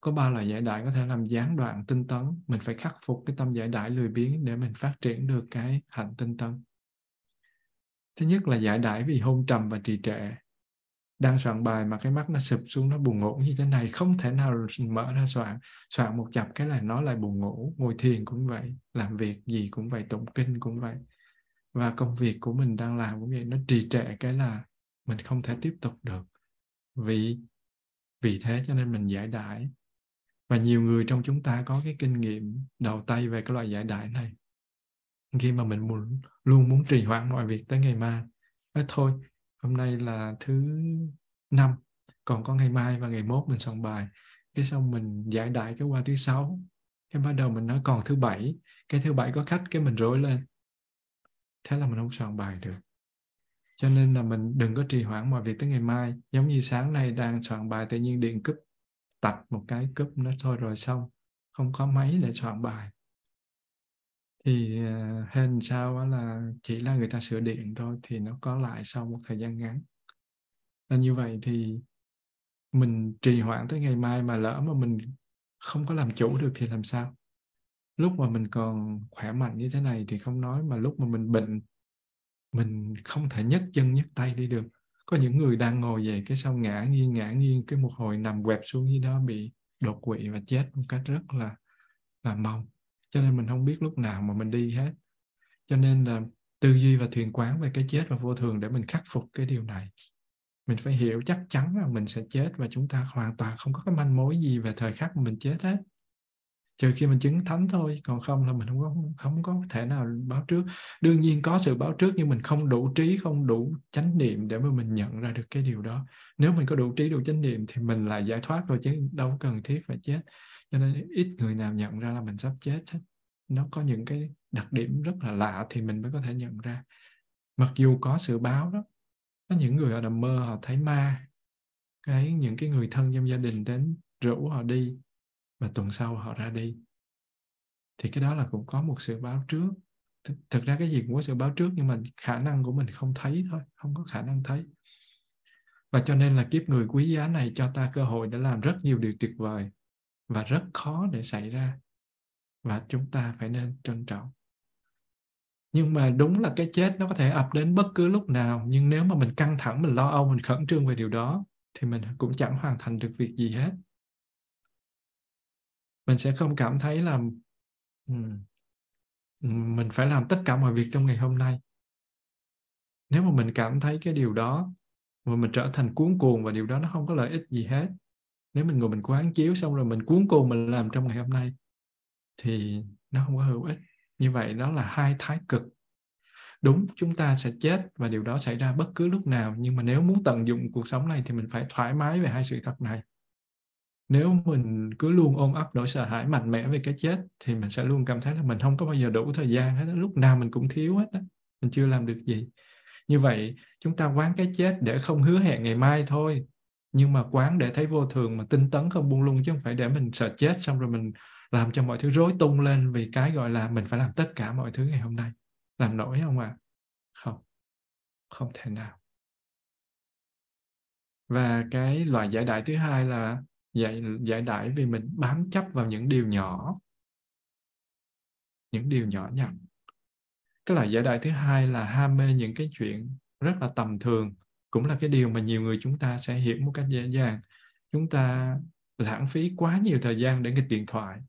[SPEAKER 1] có ba loại giải đại có thể làm gián đoạn tinh tấn. Mình phải khắc phục cái tâm giải đại lười biếng để mình phát triển được cái hạnh tinh tấn. Thứ nhất là giải đại vì hôn trầm và trì trệ. Đang soạn bài mà cái mắt nó sụp xuống, nó buồn ngủ như thế này, không thể nào mở ra soạn soạn một chập cái là nó lại buồn ngủ. Ngồi thiền cũng vậy, làm việc gì cũng vậy, tụng kinh cũng vậy. Và công việc của mình đang làm cũng vậy, nó trì trệ cái là mình không thể tiếp tục được. Vì vì thế cho nên mình giải đãi và nhiều người trong chúng ta có cái kinh nghiệm đầu tay về cái loại giải đại này. Khi mà mình muốn, luôn muốn trì hoãn mọi việc tới ngày mai. Nói thôi, hôm nay là thứ năm, còn có ngày mai và ngày mốt mình soạn bài. Cái xong mình giải đại cái qua thứ sáu. Cái bắt đầu mình nói, còn thứ bảy, cái thứ bảy có khách, cái mình rối lên. Thế là mình không soạn bài được. Cho nên là mình đừng có trì hoãn mọi việc tới ngày mai. Giống như sáng nay đang soạn bài tự nhiên điện cúp tạch một cái cúp nó thôi rồi xong không có máy để soạn bài. Thì uh, hên sao là chỉ là người ta sửa điện thôi thì nó có lại sau một thời gian ngắn. Là như vậy thì mình trì hoãn tới ngày mai mà lỡ mà mình không có làm chủ được thì làm sao? Lúc mà mình còn khỏe mạnh như thế này thì không nói mà lúc mà mình bệnh mình không thể nhấc chân nhấc tay đi được có những người đang ngồi về cái sau ngã nghiêng ngã nghiêng, cái một hồi nằm quẹp xuống như đó bị đột quỵ và chết một cách rất là là mong. Cho nên mình không biết lúc nào mà mình đi hết. Cho nên là tư duy và thiền quán về cái chết và vô thường để mình khắc phục cái điều này. Mình phải hiểu chắc chắn là mình sẽ chết và chúng ta hoàn toàn không có cái manh mối gì về thời khắc mình chết hết trừ khi mình chứng thánh thôi, còn không là mình không có không có thể nào báo trước. Đương nhiên có sự báo trước nhưng mình không đủ trí, không đủ chánh niệm để mà mình nhận ra được cái điều đó. Nếu mình có đủ trí, đủ chánh niệm thì mình là giải thoát rồi chứ đâu cần thiết phải chết. Cho nên ít người nào nhận ra là mình sắp chết hết. Nó có những cái đặc điểm rất là lạ thì mình mới có thể nhận ra. Mặc dù có sự báo đó, có những người họ nằm mơ, họ thấy ma, cái những cái người thân trong gia đình đến rủ họ đi và tuần sau họ ra đi. Thì cái đó là cũng có một sự báo trước. Th- thực ra cái gì cũng có sự báo trước nhưng mà khả năng của mình không thấy thôi, không có khả năng thấy. Và cho nên là kiếp người quý giá này cho ta cơ hội để làm rất nhiều điều tuyệt vời và rất khó để xảy ra. Và chúng ta phải nên trân trọng. Nhưng mà đúng là cái chết nó có thể ập đến bất cứ lúc nào, nhưng nếu mà mình căng thẳng, mình lo âu, mình khẩn trương về điều đó, thì mình cũng chẳng hoàn thành được việc gì hết mình sẽ không cảm thấy là mình phải làm tất cả mọi việc trong ngày hôm nay. Nếu mà mình cảm thấy cái điều đó, mà mình trở thành cuốn cuồng và điều đó nó không có lợi ích gì hết, nếu mình ngồi mình quán chiếu xong rồi mình cuốn cuồng mình làm trong ngày hôm nay, thì nó không có hữu ích. Như vậy đó là hai thái cực. Đúng, chúng ta sẽ chết và điều đó xảy ra bất cứ lúc nào, nhưng mà nếu muốn tận dụng cuộc sống này thì mình phải thoải mái về hai sự thật này nếu mình cứ luôn ôm ấp nỗi sợ hãi mạnh mẽ về cái chết thì mình sẽ luôn cảm thấy là mình không có bao giờ đủ thời gian hết lúc nào mình cũng thiếu hết đó. mình chưa làm được gì. Như vậy, chúng ta quán cái chết để không hứa hẹn ngày mai thôi. Nhưng mà quán để thấy vô thường mà tinh tấn không buông lung chứ không phải để mình sợ chết xong rồi mình làm cho mọi thứ rối tung lên vì cái gọi là mình phải làm tất cả mọi thứ ngày hôm nay. Làm nổi không ạ? À? không. Không thể nào. Và cái loại giải đại thứ hai là giải giải đãi vì mình bám chấp vào những điều nhỏ. Những điều nhỏ nhặt. Cái loại giải đãi thứ hai là ham mê những cái chuyện rất là tầm thường, cũng là cái điều mà nhiều người chúng ta sẽ hiểu một cách dễ dàng. Chúng ta lãng phí quá nhiều thời gian để nghịch điện thoại.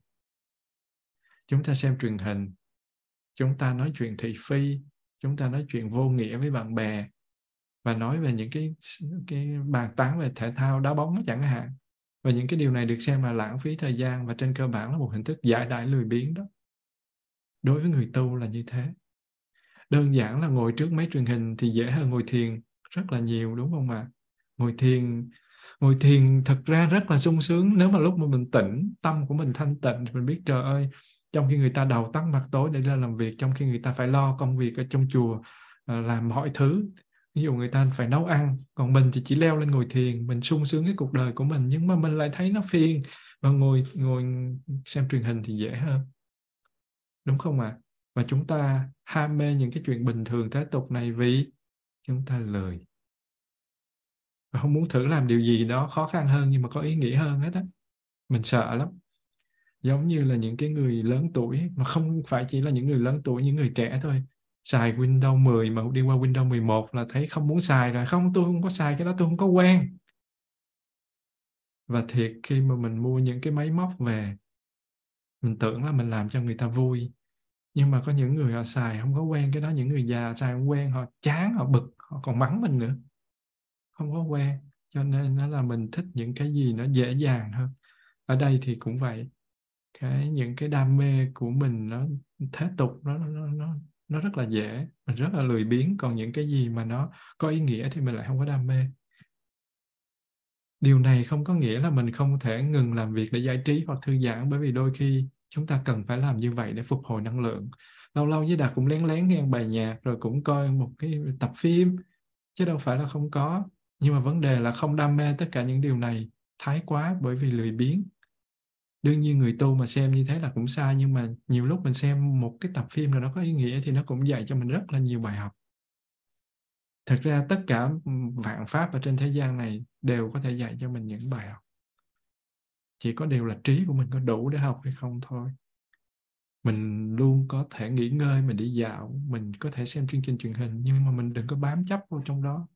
[SPEAKER 1] Chúng ta xem truyền hình. Chúng ta nói chuyện thị phi. Chúng ta nói chuyện vô nghĩa với bạn bè và nói về những cái cái bàn tán về thể thao đá bóng chẳng hạn và những cái điều này được xem là lãng phí thời gian và trên cơ bản là một hình thức giải đãi lười biếng đó. Đối với người tu là như thế. Đơn giản là ngồi trước máy truyền hình thì dễ hơn ngồi thiền, rất là nhiều, đúng không ạ? Ngồi thiền ngồi thiền thật ra rất là sung sướng nếu mà lúc mà mình tỉnh, tâm của mình thanh tịnh thì mình biết, trời ơi, trong khi người ta đầu tắt mặt tối để ra làm việc, trong khi người ta phải lo công việc ở trong chùa ờ, làm mọi thứ ví dụ người ta phải nấu ăn, còn mình thì chỉ leo lên ngồi thiền, mình sung sướng cái cuộc đời của mình, nhưng mà mình lại thấy nó phiền. Và ngồi ngồi xem truyền hình thì dễ hơn. Đúng không ạ? À? và chúng ta ham mê những cái chuyện bình thường thế tục này vì chúng ta lười. Và không muốn thử làm điều gì đó khó khăn hơn nhưng mà có ý nghĩa hơn hết á. Mình sợ lắm. Giống như là những cái người lớn tuổi, mà không phải chỉ là những người lớn tuổi, những người trẻ thôi xài Windows 10 mà đi qua Windows 11 là thấy không muốn xài rồi. Không, tôi không có xài cái đó, tôi không có quen. Và thiệt, khi mà mình mua những cái máy móc về, mình tưởng là mình làm cho người ta vui. Nhưng mà có những người họ xài không có quen cái đó, những người già xài không quen, họ chán, họ bực, họ còn mắng mình nữa. Không có quen. Cho nên nó là mình thích những cái gì nó dễ dàng hơn. Ở đây thì cũng vậy. Cái, những cái đam mê của mình nó thế tục nó nó nó nó rất là dễ, mình rất là lười biếng. Còn những cái gì mà nó có ý nghĩa thì mình lại không có đam mê. Điều này không có nghĩa là mình không thể ngừng làm việc để giải trí hoặc thư giãn, bởi vì đôi khi chúng ta cần phải làm như vậy để phục hồi năng lượng. Lâu lâu với đạt cũng lén lén nghe bài nhạc rồi cũng coi một cái tập phim, chứ đâu phải là không có. Nhưng mà vấn đề là không đam mê tất cả những điều này thái quá bởi vì lười biếng đương nhiên người tu mà xem như thế là cũng sai, nhưng mà nhiều lúc mình xem một cái tập phim nào đó có ý nghĩa thì nó cũng dạy cho mình rất là nhiều bài học. Thật ra tất cả vạn pháp ở trên thế gian này đều có thể dạy cho mình những bài học. Chỉ có điều là trí của mình có đủ để học hay không thôi. Mình luôn có thể nghỉ ngơi, mình đi dạo, mình có thể xem chương trình truyền hình, nhưng mà mình đừng có bám chấp vào trong đó.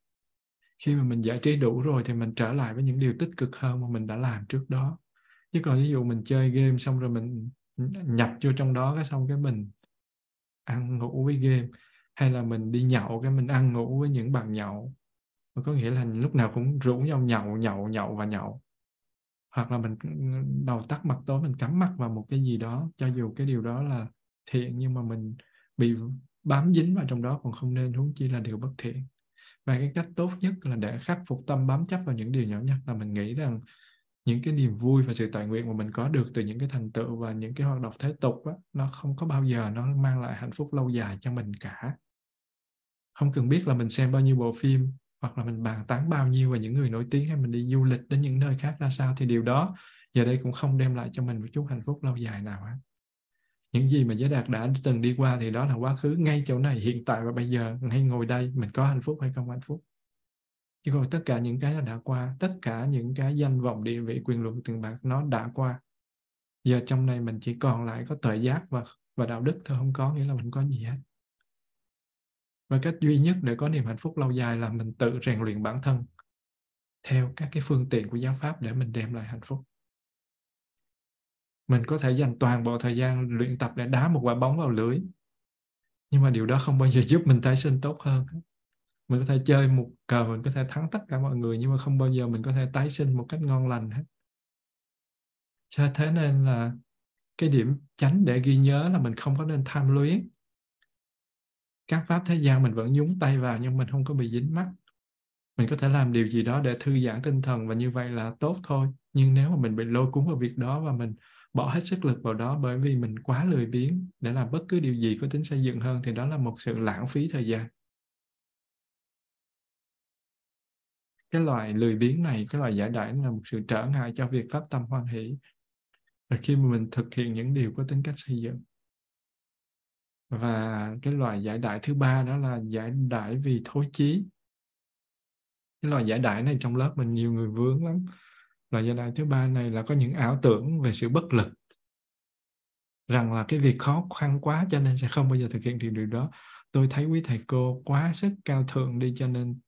[SPEAKER 1] Khi mà mình giải trí đủ rồi thì mình trở lại với những điều tích cực hơn mà mình đã làm trước đó chứ còn ví dụ mình chơi game xong rồi mình nhập vô trong đó cái xong cái mình ăn ngủ với game, hay là mình đi nhậu cái mình ăn ngủ với những bạn nhậu, mà có nghĩa là lúc nào cũng rủ nhau nhậu nhậu nhậu và nhậu. Hoặc là mình, đầu tắt mặt tối mình cắm mặt vào một cái gì đó, cho dù cái điều đó là thiện nhưng mà mình bị bám dính vào trong đó còn không nên, huống chi là điều bất thiện. Và cái cách tốt nhất là để khắc phục tâm bám chấp vào những điều nhỏ nhất là mình nghĩ rằng những cái niềm vui và sự tài nguyện mà mình có được từ những cái thành tựu và những cái hoạt động thế tục á, nó không có bao giờ nó mang lại hạnh phúc lâu dài cho mình cả. Không cần biết là mình xem bao nhiêu bộ phim hoặc là mình bàn tán bao nhiêu về những người nổi tiếng hay mình đi du lịch đến những nơi khác ra sao thì điều đó giờ đây cũng không đem lại cho mình một chút hạnh phúc lâu dài nào hết. Những gì mà giới đạt đã từng đi qua thì đó là quá khứ ngay chỗ này hiện tại và bây giờ ngay ngồi đây mình có hạnh phúc hay không hạnh phúc? Chứ không tất cả những cái nó đã qua, tất cả những cái danh vọng, địa vị, quyền lực, tiền bạc nó đã qua. Giờ trong này mình chỉ còn lại có tuệ giác và và đạo đức thôi, không có nghĩa là mình có gì hết. Và cách duy nhất để có niềm hạnh phúc lâu dài là mình tự rèn luyện bản thân theo các cái phương tiện của giáo pháp để mình đem lại hạnh phúc. Mình có thể dành toàn bộ thời gian luyện tập để đá một quả bóng vào lưới, nhưng mà điều đó không bao giờ giúp mình tái sinh tốt hơn mình có thể chơi một cờ, mình có thể thắng tất cả mọi người, nhưng mà không bao giờ mình có thể tái sinh một cách ngon lành hết. Cho thế nên là cái điểm tránh để ghi nhớ là mình không có nên tham luyến. Các pháp thế gian mình vẫn nhúng tay vào nhưng mình không có bị dính mắc. Mình có thể làm điều gì đó để thư giãn tinh thần và như vậy là tốt thôi. Nhưng nếu mà mình bị lôi cuốn vào việc đó và mình bỏ hết sức lực vào đó bởi vì mình quá lười biếng để làm bất cứ điều gì có tính xây dựng hơn thì đó là một sự lãng phí thời gian. Cái loại lười biếng này, cái loại giải đãi là một sự trở ngại cho việc phát tâm hoan hỷ. Và khi mà mình thực hiện những điều có tính cách xây dựng. Và cái loại giải đại thứ ba đó là giải đại vì thối chí. Cái loại giải đại này trong lớp mình nhiều người vướng lắm. Loại giải đại thứ ba này là có những ảo tưởng về sự bất lực. Rằng là cái việc khó khăn quá cho nên sẽ không bao giờ thực hiện được điều đó. Tôi thấy quý thầy cô quá sức cao thượng đi cho nên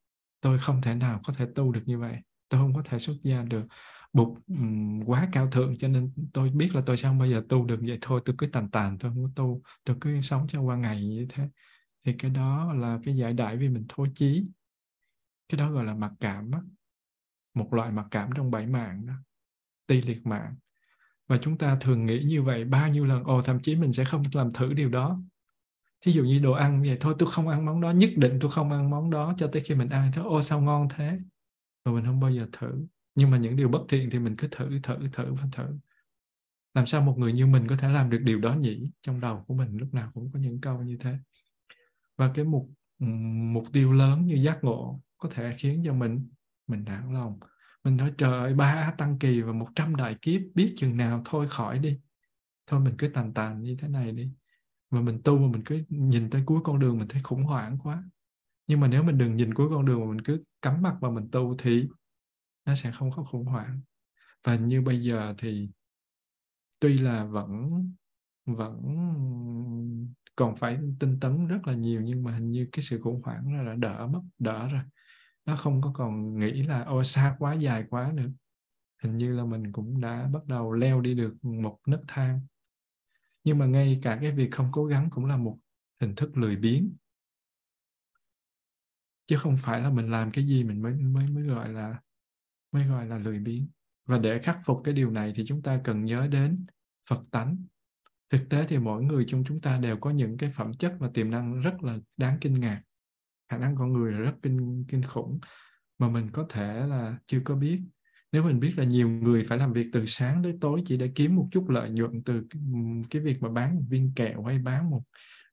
[SPEAKER 1] tôi không thể nào có thể tu được như vậy. Tôi không có thể xuất gia được bụt um, quá cao thượng cho nên tôi biết là tôi sẽ không bao giờ tu được vậy. Thôi tôi cứ tàn tàn tôi không có tu tôi cứ sống cho qua ngày như thế. Thì cái đó là cái giải đại vì mình thối chí. Cái đó gọi là mặc cảm đó. một loại mặc cảm trong bảy mạng đó ti liệt mạng. Và chúng ta thường nghĩ như vậy bao nhiêu lần ồ thậm chí mình sẽ không làm thử điều đó thí dụ như đồ ăn vậy, thôi tôi không ăn món đó, nhất định tôi không ăn món đó cho tới khi mình ăn. Thôi ô sao ngon thế? Mà mình không bao giờ thử. Nhưng mà những điều bất thiện thì mình cứ thử thử thử và thử. Làm sao một người như mình có thể làm được điều đó nhỉ? Trong đầu của mình lúc nào cũng có những câu như thế. Và cái mục mục tiêu lớn như giác ngộ có thể khiến cho mình mình nản lòng. Mình nói, trời ơi, ba tăng kỳ và một trăm đại kiếp, biết chừng nào thôi khỏi đi. Thôi mình cứ tàn tàn như thế này đi và mình tu mà mình cứ nhìn tới cuối con đường mình thấy khủng hoảng quá. Nhưng mà nếu mình đừng nhìn cuối con đường mà mình cứ cắm mặt vào mình tu thì nó sẽ không có khủng hoảng. Và như bây giờ thì tuy là vẫn vẫn còn phải tinh tấn rất là nhiều nhưng mà hình như cái sự khủng hoảng nó đã đỡ mất, đỡ rồi. Nó không có còn nghĩ là ô xa quá, dài quá nữa. Hình như là mình cũng đã bắt đầu leo đi được một nấc thang nhưng mà ngay cả cái việc không cố gắng cũng là một hình thức lười biếng. Chứ không phải là mình làm cái gì mình mới mới mới gọi là, mới gọi là lười biếng. Và để khắc phục cái điều này thì chúng ta cần nhớ đến phật tánh. Thực tế thì mỗi người trong chúng ta đều có những cái phẩm chất và tiềm năng rất là đáng kinh ngạc. Khả năng con người là rất kinh kinh khủng mà mình có thể là chưa có biết nếu mình biết là nhiều người phải làm việc từ sáng tới tối, chỉ để kiếm một chút lợi nhuận từ cái việc mà bán một viên kẹo hay bán một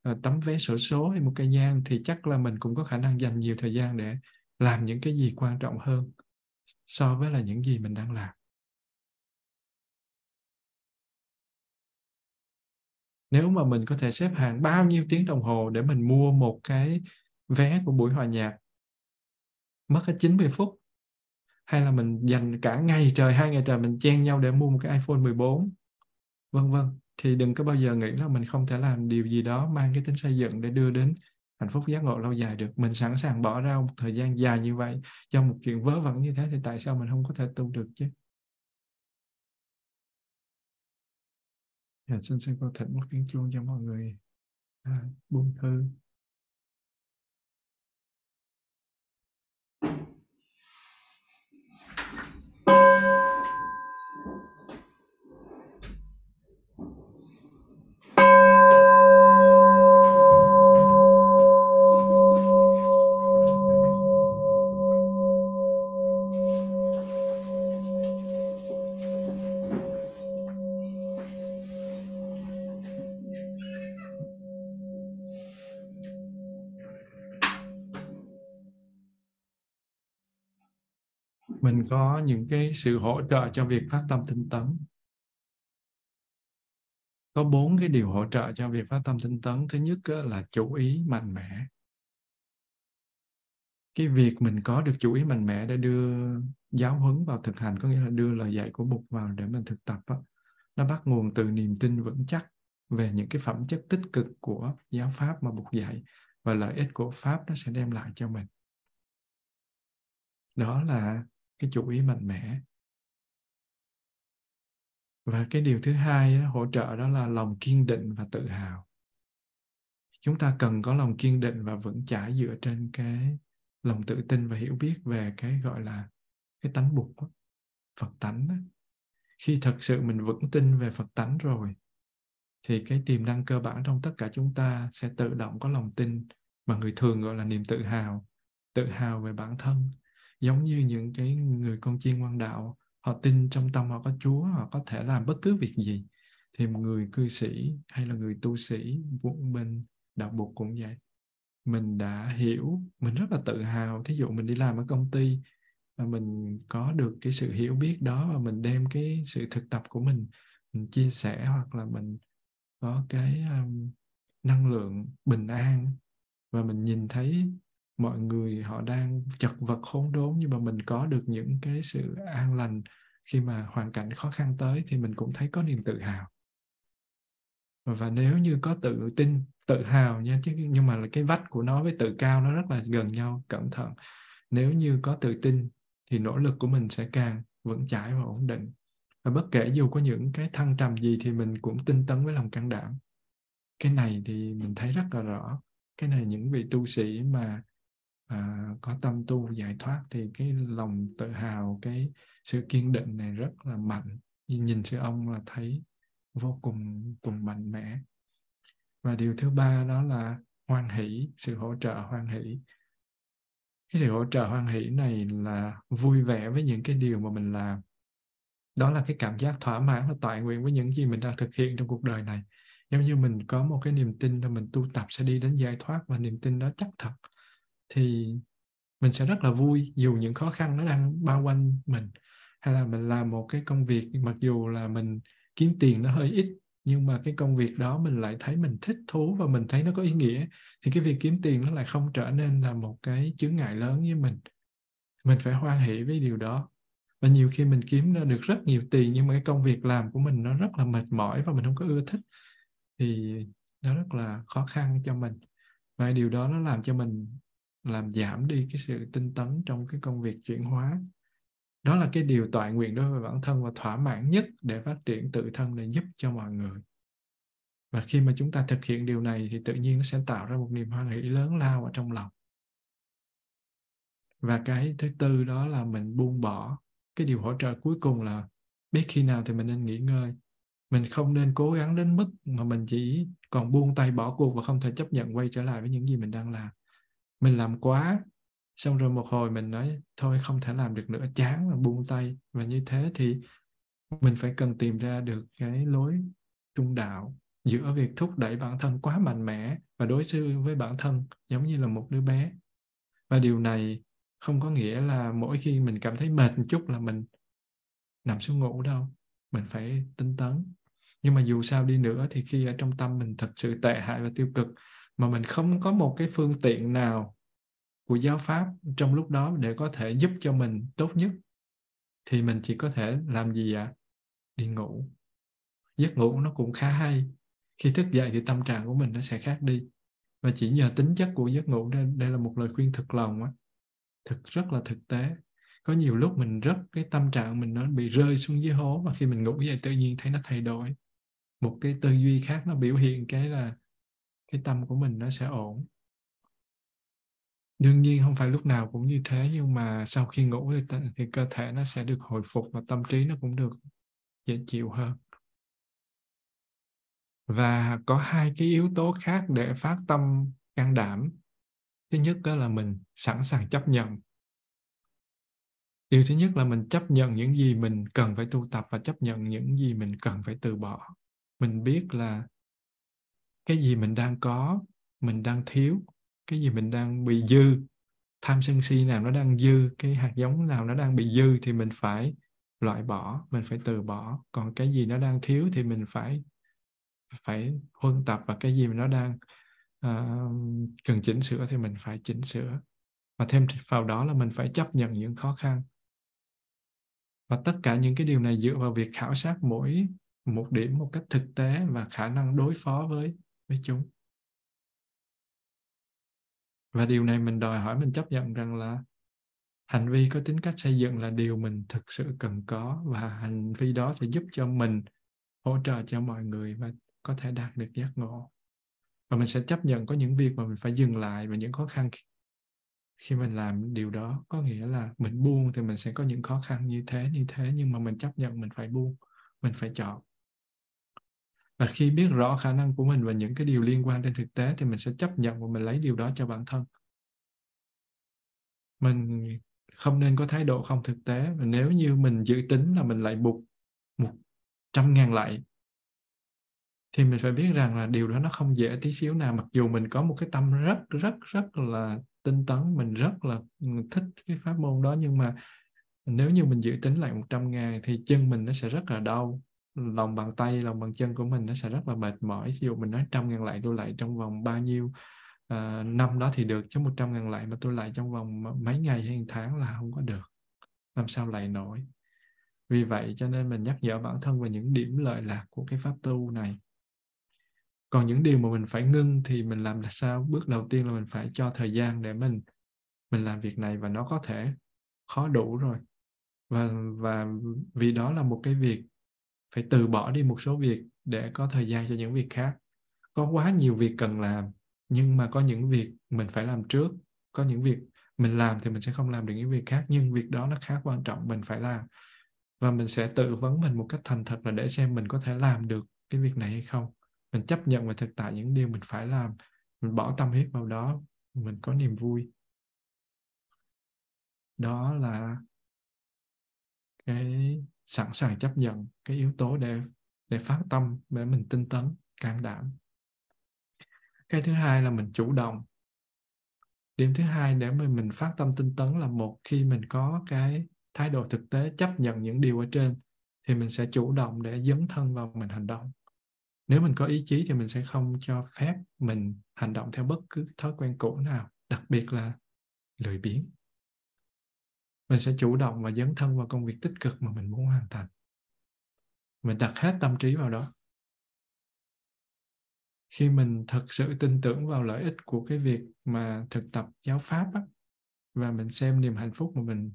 [SPEAKER 1] ờ, tấm vé sổ số hay một cây nhang, thì chắc là mình cũng có khả năng dành nhiều thời gian để làm những cái gì quan trọng hơn so với là những gì mình đang làm. Nếu mà mình có thể xếp hàng bao nhiêu tiếng đồng hồ để mình mua một cái vé của buổi hòa nhạc, mất hết 90 phút hay là mình dành cả ngày trời hai ngày trời mình chen nhau để mua một cái iPhone 14 vân vân. Thì đừng có bao giờ nghĩ là mình không thể làm điều gì đó mang cái tính xây dựng để đưa đến hạnh phúc giác ngộ lâu dài được. Mình sẵn sàng bỏ ra một thời gian dài như vậy cho một chuyện vớ vẩn như thế thì tại sao mình không có thể tu được chứ? Dạ, xin xin cô thỉnh một tiếng chuông cho mọi người. À, buông thư. Có những cái sự hỗ trợ cho việc phát tâm tinh tấn. Có bốn cái điều hỗ trợ cho việc phát tâm tinh tấn. Thứ nhất là chủ ý mạnh mẽ. Cái việc mình có được chủ ý mạnh mẽ để đưa giáo huấn vào thực hành có nghĩa là đưa lời dạy của bục vào để mình thực tập đó, nó bắt nguồn từ niềm tin vững chắc về những cái phẩm chất tích cực của giáo pháp mà bục dạy và lợi ích của pháp nó sẽ đem lại cho mình. Đó là cái chủ ý mạnh mẽ. Và cái điều thứ hai đó, hỗ trợ đó là lòng kiên định và tự hào. Chúng ta cần có lòng kiên định và vững chãi dựa trên cái lòng tự tin và hiểu biết về cái gọi là cái tánh bụt đó, phật tánh đó. khi thật sự mình vững tin về phật tánh rồi thì cái tiềm năng cơ bản trong tất cả chúng ta sẽ tự động có lòng tin mà người thường gọi là niềm tự hào tự hào về bản thân giống như những cái người con chiên ngoan đạo họ tin trong tâm họ có Chúa họ có thể làm bất cứ việc gì. Thì một người cư sĩ hay là người tu sĩ bên đạo bục cũng vậy. Mình đã hiểu mình rất là tự hào. Thí dụ mình đi làm ở công ty và mình có được cái sự hiểu biết đó và mình đem cái sự thực tập của mình mình chia sẻ hoặc là mình có cái um, năng lượng bình an. Và mình nhìn thấy mọi người họ đang chật vật khốn đốn, nhưng mà mình có được những cái sự an lành khi mà hoàn cảnh khó khăn tới thì mình cũng thấy có niềm tự hào. Và nếu như có tự tin, tự hào nha, chứ nhưng mà là cái vách của nó với tự cao nó rất là gần nhau, cẩn thận. Nếu như có tự tin thì nỗ lực của mình sẽ càng vững chãi và ổn định. Và bất kể dù có những cái thăng trầm gì thì mình cũng tinh tấn với lòng can đảm. Cái này thì mình thấy rất là rõ. Cái này những vị tu sĩ mà à, có tâm tu giải thoát thì cái lòng tự hào cái sự kiên định này rất là mạnh. Nhìn sư ông là thấy vô cùng cùng mạnh mẽ. Và điều thứ ba đó là hoan hỷ sự hỗ trợ hoan hỷ. Cái sự hỗ trợ hoan hỷ này là vui vẻ với những cái điều mà mình làm. Đó là cái cảm giác thỏa mãn và toại nguyện với những gì mình đang thực hiện trong cuộc đời này. Giống như mình có một cái niềm tin là mình tu tập sẽ đi đến giải thoát và niềm tin đó chắc thật thì mình sẽ rất là vui dù những khó khăn nó đang bao quanh mình, hay là mình làm một cái công việc mặc dù là mình kiếm tiền nó hơi ít, nhưng mà cái công việc đó mình lại thấy mình thích thú và mình thấy nó có ý nghĩa, thì cái việc kiếm tiền nó lại không trở nên là một cái chướng ngại lớn với mình. Mình phải hoan hỷ với điều đó. Và nhiều khi mình kiếm ra được rất nhiều tiền, nhưng mà cái công việc làm của mình nó rất là mệt mỏi và mình không có ưa thích, thì nó rất là khó khăn cho mình. Và điều đó nó làm cho mình làm giảm đi cái sự tinh tấn trong cái công việc chuyển hóa. Đó là cái điều tọa nguyện đối với bản thân và thỏa mãn nhất để phát triển tự thân để giúp cho mọi người. Và khi mà chúng ta thực hiện điều này thì tự nhiên nó sẽ tạo ra một niềm hoan hỷ lớn lao ở trong lòng. Và cái thứ tư đó là mình buông bỏ. Cái điều hỗ trợ cuối cùng là biết khi nào thì mình nên nghỉ ngơi. Mình không nên cố gắng đến mức mà mình chỉ còn buông tay bỏ cuộc và không thể chấp nhận quay trở lại với những gì mình đang làm mình làm quá. Xong rồi một hồi mình nói, thôi không thể làm được nữa, chán và buông tay. Và như thế thì mình phải cần tìm ra được cái lối trung đạo giữa việc thúc đẩy bản thân quá mạnh mẽ và đối xử với bản thân giống như là một đứa bé. Và điều này không có nghĩa là mỗi khi mình cảm thấy mệt một chút là mình nằm xuống ngủ đâu, mình phải tinh tấn. Nhưng mà dù sao đi nữa thì khi ở trong tâm mình thật sự tệ hại và tiêu cực mà mình không có một cái phương tiện nào của giáo pháp trong lúc đó để có thể giúp cho mình tốt nhất thì mình chỉ có thể làm gì ạ? À? Đi ngủ. Giấc ngủ nó cũng khá hay. Khi thức dậy thì tâm trạng của mình nó sẽ khác đi. Và chỉ nhờ tính chất của giấc ngủ đây, đây là một lời khuyên thực lòng á. Thực rất là thực tế. Có nhiều lúc mình rất cái tâm trạng mình nó bị rơi xuống dưới hố và khi mình ngủ dậy tự nhiên thấy nó thay đổi. Một cái tư duy khác nó biểu hiện cái là cái tâm của mình nó sẽ ổn. Đương nhiên không phải lúc nào cũng như thế nhưng mà sau khi ngủ thì, thì cơ thể nó sẽ được hồi phục và tâm trí nó cũng được dễ chịu hơn. Và có hai cái yếu tố khác để phát tâm can đảm. Thứ nhất đó là mình sẵn sàng chấp nhận. Điều thứ nhất là mình chấp nhận những gì mình cần phải tu tập và chấp nhận những gì mình cần phải từ bỏ. Mình biết là cái gì mình đang có mình đang thiếu. Cái gì mình đang bị dư. Tham sân si nào nó đang dư cái hạt giống nào nó đang bị dư thì mình phải loại bỏ mình phải từ bỏ. Còn cái gì nó đang thiếu thì mình phải phải huân tập và cái gì mà nó đang uh, cần chỉnh sửa thì mình phải chỉnh sửa. Và thêm vào đó là mình phải chấp nhận những khó khăn. Và tất cả những cái điều này dựa vào việc khảo sát mỗi một điểm một cách thực tế và khả năng đối phó với với chúng. Và điều này mình đòi hỏi, mình chấp nhận rằng là hành vi có tính cách xây dựng là điều mình thực sự cần có và hành vi đó sẽ giúp cho mình hỗ trợ cho mọi người và có thể đạt được giác ngộ. Và mình sẽ chấp nhận có những việc mà mình phải dừng lại và những khó khăn khi mình làm điều đó. Có nghĩa là mình buông thì mình sẽ có những khó khăn như thế như thế, nhưng mà mình chấp nhận mình phải buông, mình phải chọn và khi biết rõ khả năng của mình và những cái điều liên quan đến thực tế thì mình sẽ chấp nhận và mình lấy điều đó cho bản thân. Mình không nên có thái độ không thực tế và nếu như mình dự tính là mình lại buộc một trăm ngàn lại thì mình phải biết rằng là điều đó nó không dễ tí xíu nào. Mặc dù mình có một cái tâm rất rất rất là tinh tấn, mình rất là ừ, thích cái pháp môn đó nhưng mà nếu như mình dự tính lại 100 ngàn thì chân mình nó sẽ rất là đau lòng bàn tay lòng bàn chân của mình nó sẽ rất là mệt mỏi. Ví dụ mình nói trăm ngàn lại tôi lại trong vòng bao nhiêu uh, năm đó thì được chứ một trăm ngàn lại mà tôi lại trong vòng mấy ngày hay tháng là không có được. Làm sao lại nổi? Vì vậy cho nên mình nhắc nhở bản thân về những điểm lợi lạc của cái pháp tu này. Còn những điều mà mình phải ngưng thì mình làm là sao? Bước đầu tiên là mình phải cho thời gian để mình mình làm việc này và nó có thể khó đủ rồi. Và và vì đó là một cái việc phải từ bỏ đi một số việc để có thời gian cho những việc khác. Có quá nhiều việc cần làm, nhưng mà có những việc mình phải làm trước. Có những việc mình làm thì mình sẽ không làm được những việc khác, nhưng việc đó nó khá quan trọng, mình phải làm. Và mình sẽ tự vấn mình một cách thành thật là để xem mình có thể làm được cái việc này hay không. Mình chấp nhận và thực tại những điều mình phải làm. Mình bỏ tâm huyết vào đó, mình có niềm vui. Đó là cái sẵn sàng chấp nhận cái yếu tố để để phát tâm, để mình tinh tấn, can đảm. Cái thứ hai là mình chủ động. Điểm thứ hai để mà mình phát tâm tinh tấn là một, khi mình có cái thái độ thực tế chấp nhận những điều ở trên, thì mình sẽ chủ động để dấn thân vào mình hành động. Nếu mình có ý chí thì mình sẽ không cho phép mình hành động theo bất cứ thói quen cũ nào, đặc biệt là lười biếng mình sẽ chủ động và dấn thân vào công việc tích cực mà mình muốn hoàn thành. Mình đặt hết tâm trí vào đó. Khi mình thật sự tin tưởng vào lợi ích của cái việc mà thực tập giáo pháp á, và mình xem niềm hạnh phúc mà mình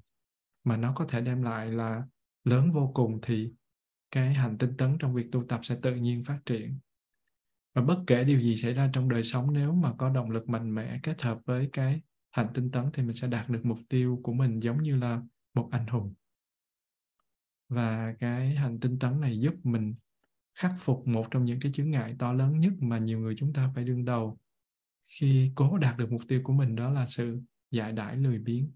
[SPEAKER 1] mà nó có thể đem lại là lớn vô cùng thì cái hành tinh tấn trong việc tu tập sẽ tự nhiên phát triển. Và bất kể điều gì xảy ra trong đời sống nếu mà có động lực mạnh mẽ kết hợp với cái hành tinh tấn thì mình sẽ đạt được mục tiêu của mình giống như là một anh hùng. Và cái hành tinh tấn này giúp mình khắc phục một trong những cái chướng ngại to lớn nhất mà nhiều người chúng ta phải đương đầu khi cố đạt được mục tiêu của mình, đó là sự giải đãi lười biếng.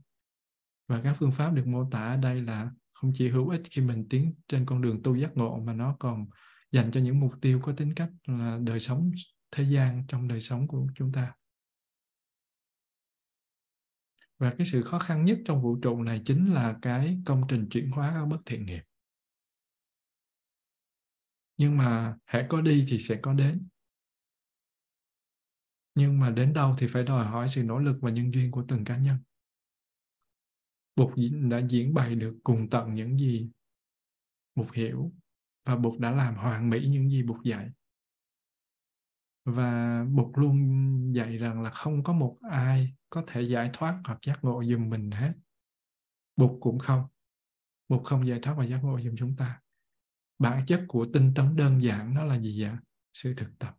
[SPEAKER 1] Và các phương pháp được mô tả ở đây là không chỉ hữu ích khi mình tiến trên con đường tu giác ngộ mà nó còn dành cho những mục tiêu có tính cách là đời sống, thế gian trong đời sống của chúng ta và cái sự khó khăn nhất trong vũ trụ này chính là cái công trình chuyển hóa các bất thiện nghiệp. Nhưng mà hãy có đi thì sẽ có đến. Nhưng mà đến đâu thì phải đòi hỏi sự nỗ lực và nhân duyên của từng cá nhân. Bụt đã diễn bày được cùng tận những gì Bụt hiểu và Bụt đã làm hoàn mỹ những gì Bụt dạy. Và Bụt luôn dạy rằng là không có một ai có thể giải thoát hoặc giác ngộ giùm mình hết. Bụt cũng không. Bụt không giải thoát và giác ngộ giùm chúng ta. Bản chất của tinh tấn đơn giản nó là gì vậy? Sự thực tập.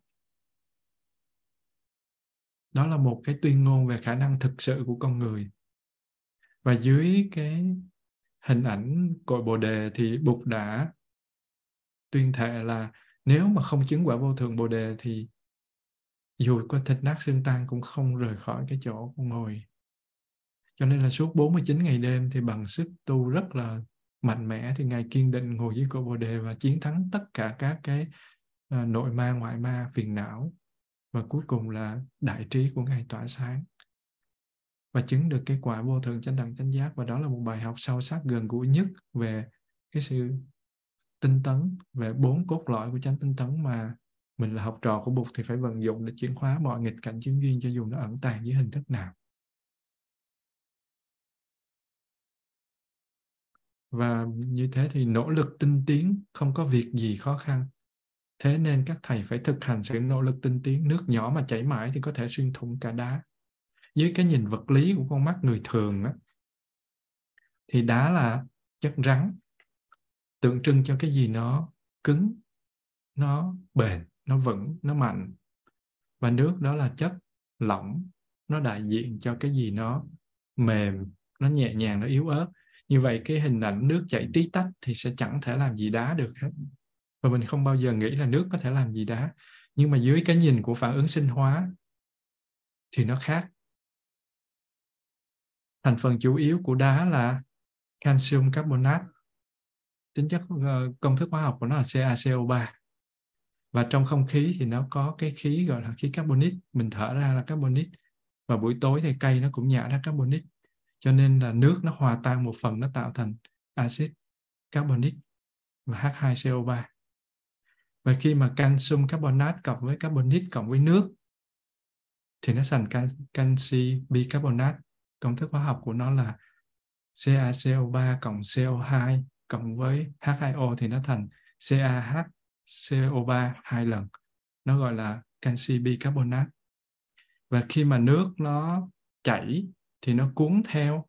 [SPEAKER 1] Đó là một cái tuyên ngôn về khả năng thực sự của con người và dưới cái hình ảnh cội bồ đề thì bụt đã tuyên thệ là nếu mà không chứng quả vô thường bồ đề thì dù có thịt nát xương tan cũng không rời khỏi cái chỗ ngồi. Cho nên là suốt 49 ngày đêm thì bằng sức tu rất là mạnh mẽ thì ngài kiên định ngồi dưới cội bồ đề và chiến thắng tất cả các cái à, nội ma, ngoại ma, phiền não. Và cuối cùng là đại trí của ngài tỏa sáng. Và chứng được cái quả vô thượng chánh đẳng chánh giác. Và đó là một bài học sâu sắc gần gũi nhất về cái sự tinh tấn, về bốn cốt lõi của chánh tinh tấn mà mình là học trò của Bụt thì phải vận dụng để chuyển hóa mọi nghịch cảnh chứng duyên cho dù nó ẩn tàng dưới hình thức nào. Và như thế thì nỗ lực tinh tiến không có việc gì khó khăn. Thế nên các thầy phải thực hành sự nỗ lực tinh tiến. Nước nhỏ mà chảy mãi thì có thể xuyên thủng cả đá dưới cái nhìn vật lý của con mắt người thường á, thì đá là chất rắn, tượng trưng cho cái gì nó cứng, nó bền nó vững, nó mạnh. Và nước đó là chất lỏng, nó đại diện cho cái gì nó mềm, nó nhẹ nhàng, nó yếu ớt. Như vậy cái hình ảnh nước chảy tí tách thì sẽ chẳng thể làm gì đá được hết. Và mình không bao giờ nghĩ là nước có thể làm gì đá. Nhưng mà dưới cái nhìn của phản ứng sinh hóa thì nó khác. Thành phần chủ yếu của đá là calcium carbonate. Tính chất ờ, công thức hóa học của nó là CaCO3 và trong không khí thì nó có cái khí gọi là khí carbonic. Mình thở ra là carbonic. Và buổi tối thì cây nó cũng nhả ra carbonic. Cho nên là nước nó hòa tan một phần, nó tạo thành axit carbonic và H2CO3 và khi mà calcium carbonate cộng với carbonic cộng với nước, thì nó thành canxi bicarbonate. Công thức hóa học của nó là CaCO3 cộng CO2 cộng với H2O thì nó thành CaH CO3 hai lần. Nó gọi là canxi bicarbonate. Và khi mà nước nó chảy thì nó cuốn theo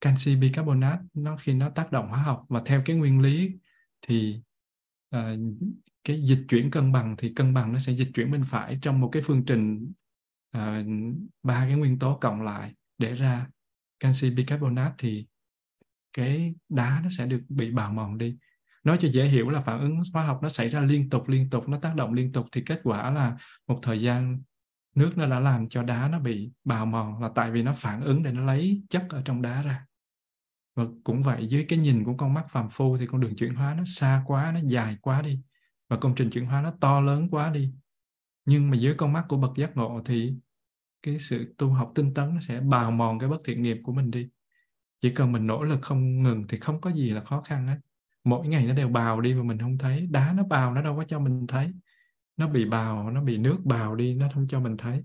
[SPEAKER 1] canxi bicarbonate nó khi nó tác động hóa học và theo cái nguyên lý thì uh, cái dịch chuyển cân bằng thì cân bằng nó sẽ dịch chuyển bên phải trong một cái phương trình uh, ba cái nguyên tố cộng lại để ra canxi bicarbonate thì cái đá nó sẽ được bị bào mòn đi nói cho dễ hiểu là phản ứng hóa học nó xảy ra liên tục liên tục, nó tác động liên tục thì kết quả là một thời gian nước nó đã làm cho đá nó bị bào mòn là tại vì nó phản ứng để nó lấy chất ở trong đá ra. Và cũng vậy, dưới cái nhìn của con mắt phàm phu thì con đường chuyển hóa nó xa quá, nó dài quá đi. Và công trình chuyển hóa nó to lớn quá đi. Nhưng mà dưới con mắt của bậc giác ngộ thì cái sự tu học tinh tấn nó sẽ bào mòn cái bất thiện nghiệp của mình đi. Chỉ cần mình nỗ lực không ngừng thì không có gì là khó khăn hết mỗi ngày nó đều bào đi mà mình không thấy. Đá nó bào, nó đâu có cho mình thấy. Nó bị bào, nó bị nước bào đi, nó không cho mình thấy.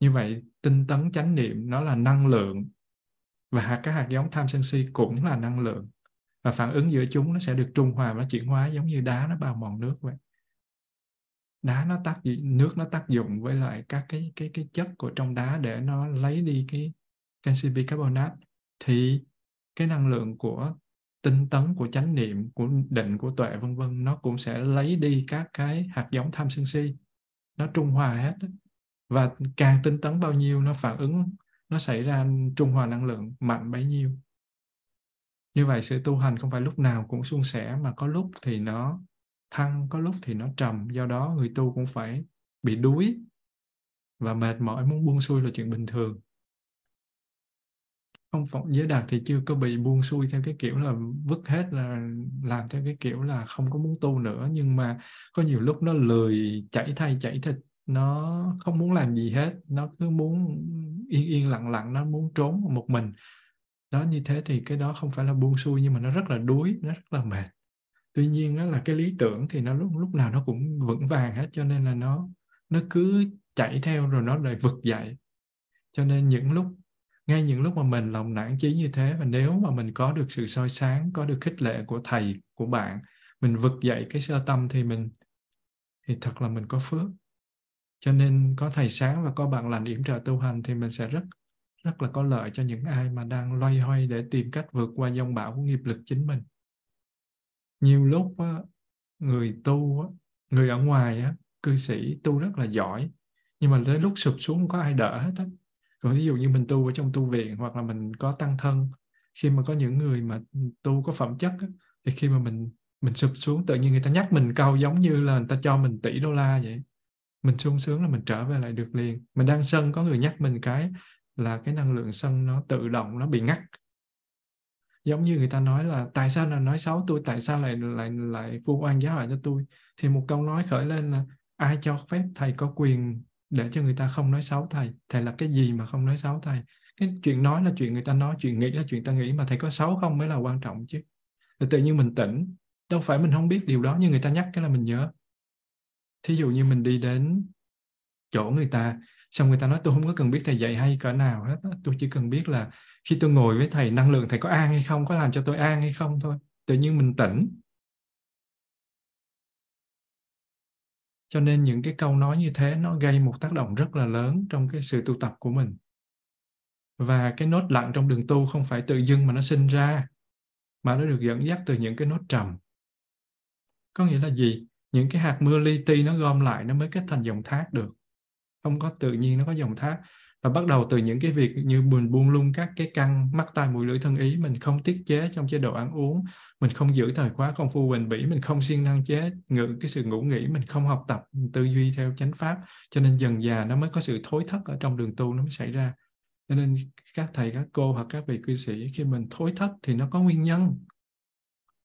[SPEAKER 1] Như vậy, tinh tấn chánh niệm nó là năng lượng. Và hạt, các hạt giống tham sân si cũng là năng lượng. Và phản ứng giữa chúng nó sẽ được trung hòa và chuyển hóa giống như đá nó bào mòn nước vậy. Đá nó tác nước nó tác dụng với lại các cái cái cái chất của trong đá để nó lấy đi cái canxi bicarbonate. Thì cái năng lượng của tinh tấn của chánh niệm, của định của tuệ, vân vân, nó cũng sẽ lấy đi các cái hạt giống tham sân si. Nó trung hòa hết và càng tinh tấn bao nhiêu, nó phản ứng, nó xảy ra trung hòa năng lượng mạnh bấy nhiêu. Như vậy sự tu hành không phải lúc nào cũng suôn sẻ, mà có lúc thì nó thăng, có lúc thì nó trầm. Do đó người tu cũng phải bị đuối và mệt mỏi, muốn buông xuôi là chuyện bình thường không phải giới đạt thì chưa có bị buông xuôi theo cái kiểu là vứt hết là làm theo cái kiểu là không có muốn tu nữa. Nhưng mà có nhiều lúc nó lười, chảy thay, chảy thịt, nó không muốn làm gì hết. Nó cứ muốn yên yên lặng lặng, nó muốn trốn một mình. Đó, như thế thì cái đó không phải là buông xuôi, nhưng mà nó rất là đuối, nó rất là mệt. Tuy nhiên đó là cái lý tưởng thì nó lúc lúc nào nó cũng vững vàng hết, cho nên là nó nó cứ chạy theo rồi nó lại vực dậy. Cho nên những lúc ngay những lúc mà mình lòng nản chí như thế và nếu mà mình có được sự soi sáng, có được khích lệ của thầy, của bạn, mình vực dậy cái sơ tâm thì mình, thì thật là mình có phước. Cho nên có thầy sáng và có bạn lành yểm trợ tu hành thì mình sẽ rất rất là có lợi cho những ai mà đang loay hoay để tìm cách vượt qua dông bão của nghiệp lực chính mình. Nhiều lúc người tu người ở ngoài cư sĩ tu rất là giỏi, nhưng mà đến lúc sụp xuống không có ai đỡ hết á còn ví dụ như mình tu ở trong tu viện hoặc là mình có tăng thân khi mà có những người mà tu có phẩm chất á, thì khi mà mình mình sụp xuống tự nhiên người ta nhắc mình câu giống như là người ta cho mình tỷ đô la vậy. Mình sung sướng là mình trở về lại được liền. Mình đang sân có người nhắc mình cái là cái năng lượng sân nó tự động nó bị ngắt. Giống như người ta nói là tại sao là nói xấu tôi? Tại sao lại lại lại vu oan giáo hại cho tôi? Thì một câu nói khởi lên là ai cho phép thầy có quyền để cho người ta không nói xấu thầy. Thầy là cái gì mà không nói xấu thầy? Cái chuyện nói là chuyện người ta nói, chuyện nghĩ là chuyện ta nghĩ mà thầy có xấu không mới là quan trọng chứ. Thì tự nhiên mình tỉnh, đâu phải mình không biết điều đó nhưng người ta nhắc cái là mình nhớ. Thí dụ như mình đi đến chỗ người ta, xong người ta nói, tôi không có cần biết thầy dạy hay cỡ nào hết tôi chỉ cần biết là khi tôi ngồi với thầy, năng lượng thầy có an hay không, có làm cho tôi an hay không thôi. Tự nhiên mình tỉnh. Cho nên những cái câu nói như thế nó gây một tác động rất là lớn trong cái sự tu tập của mình. Và cái nốt lặng trong đường tu không phải tự dưng mà nó sinh ra, mà nó được dẫn dắt từ những cái nốt trầm. Có nghĩa là gì? Những cái hạt mưa li ti nó gom lại nó mới kết thành dòng thác được. Không có tự nhiên, nó có dòng thác. Và bắt đầu từ những cái việc như mình buông lung các cái căn, mắt tai mũi lưỡi thân ý mình không tiết chế trong chế độ ăn uống mình không giữ thời khóa công phu bền bỉ, mình không siêng năng chế ngự cái sự ngủ nghỉ, mình không học tập tư duy theo chánh pháp. Cho nên dần già nó mới có sự thối thất ở trong đường tu, nó mới xảy ra. Cho nên các thầy, các cô hoặc các vị cư sĩ, khi mình thối thất thì nó có nguyên nhân.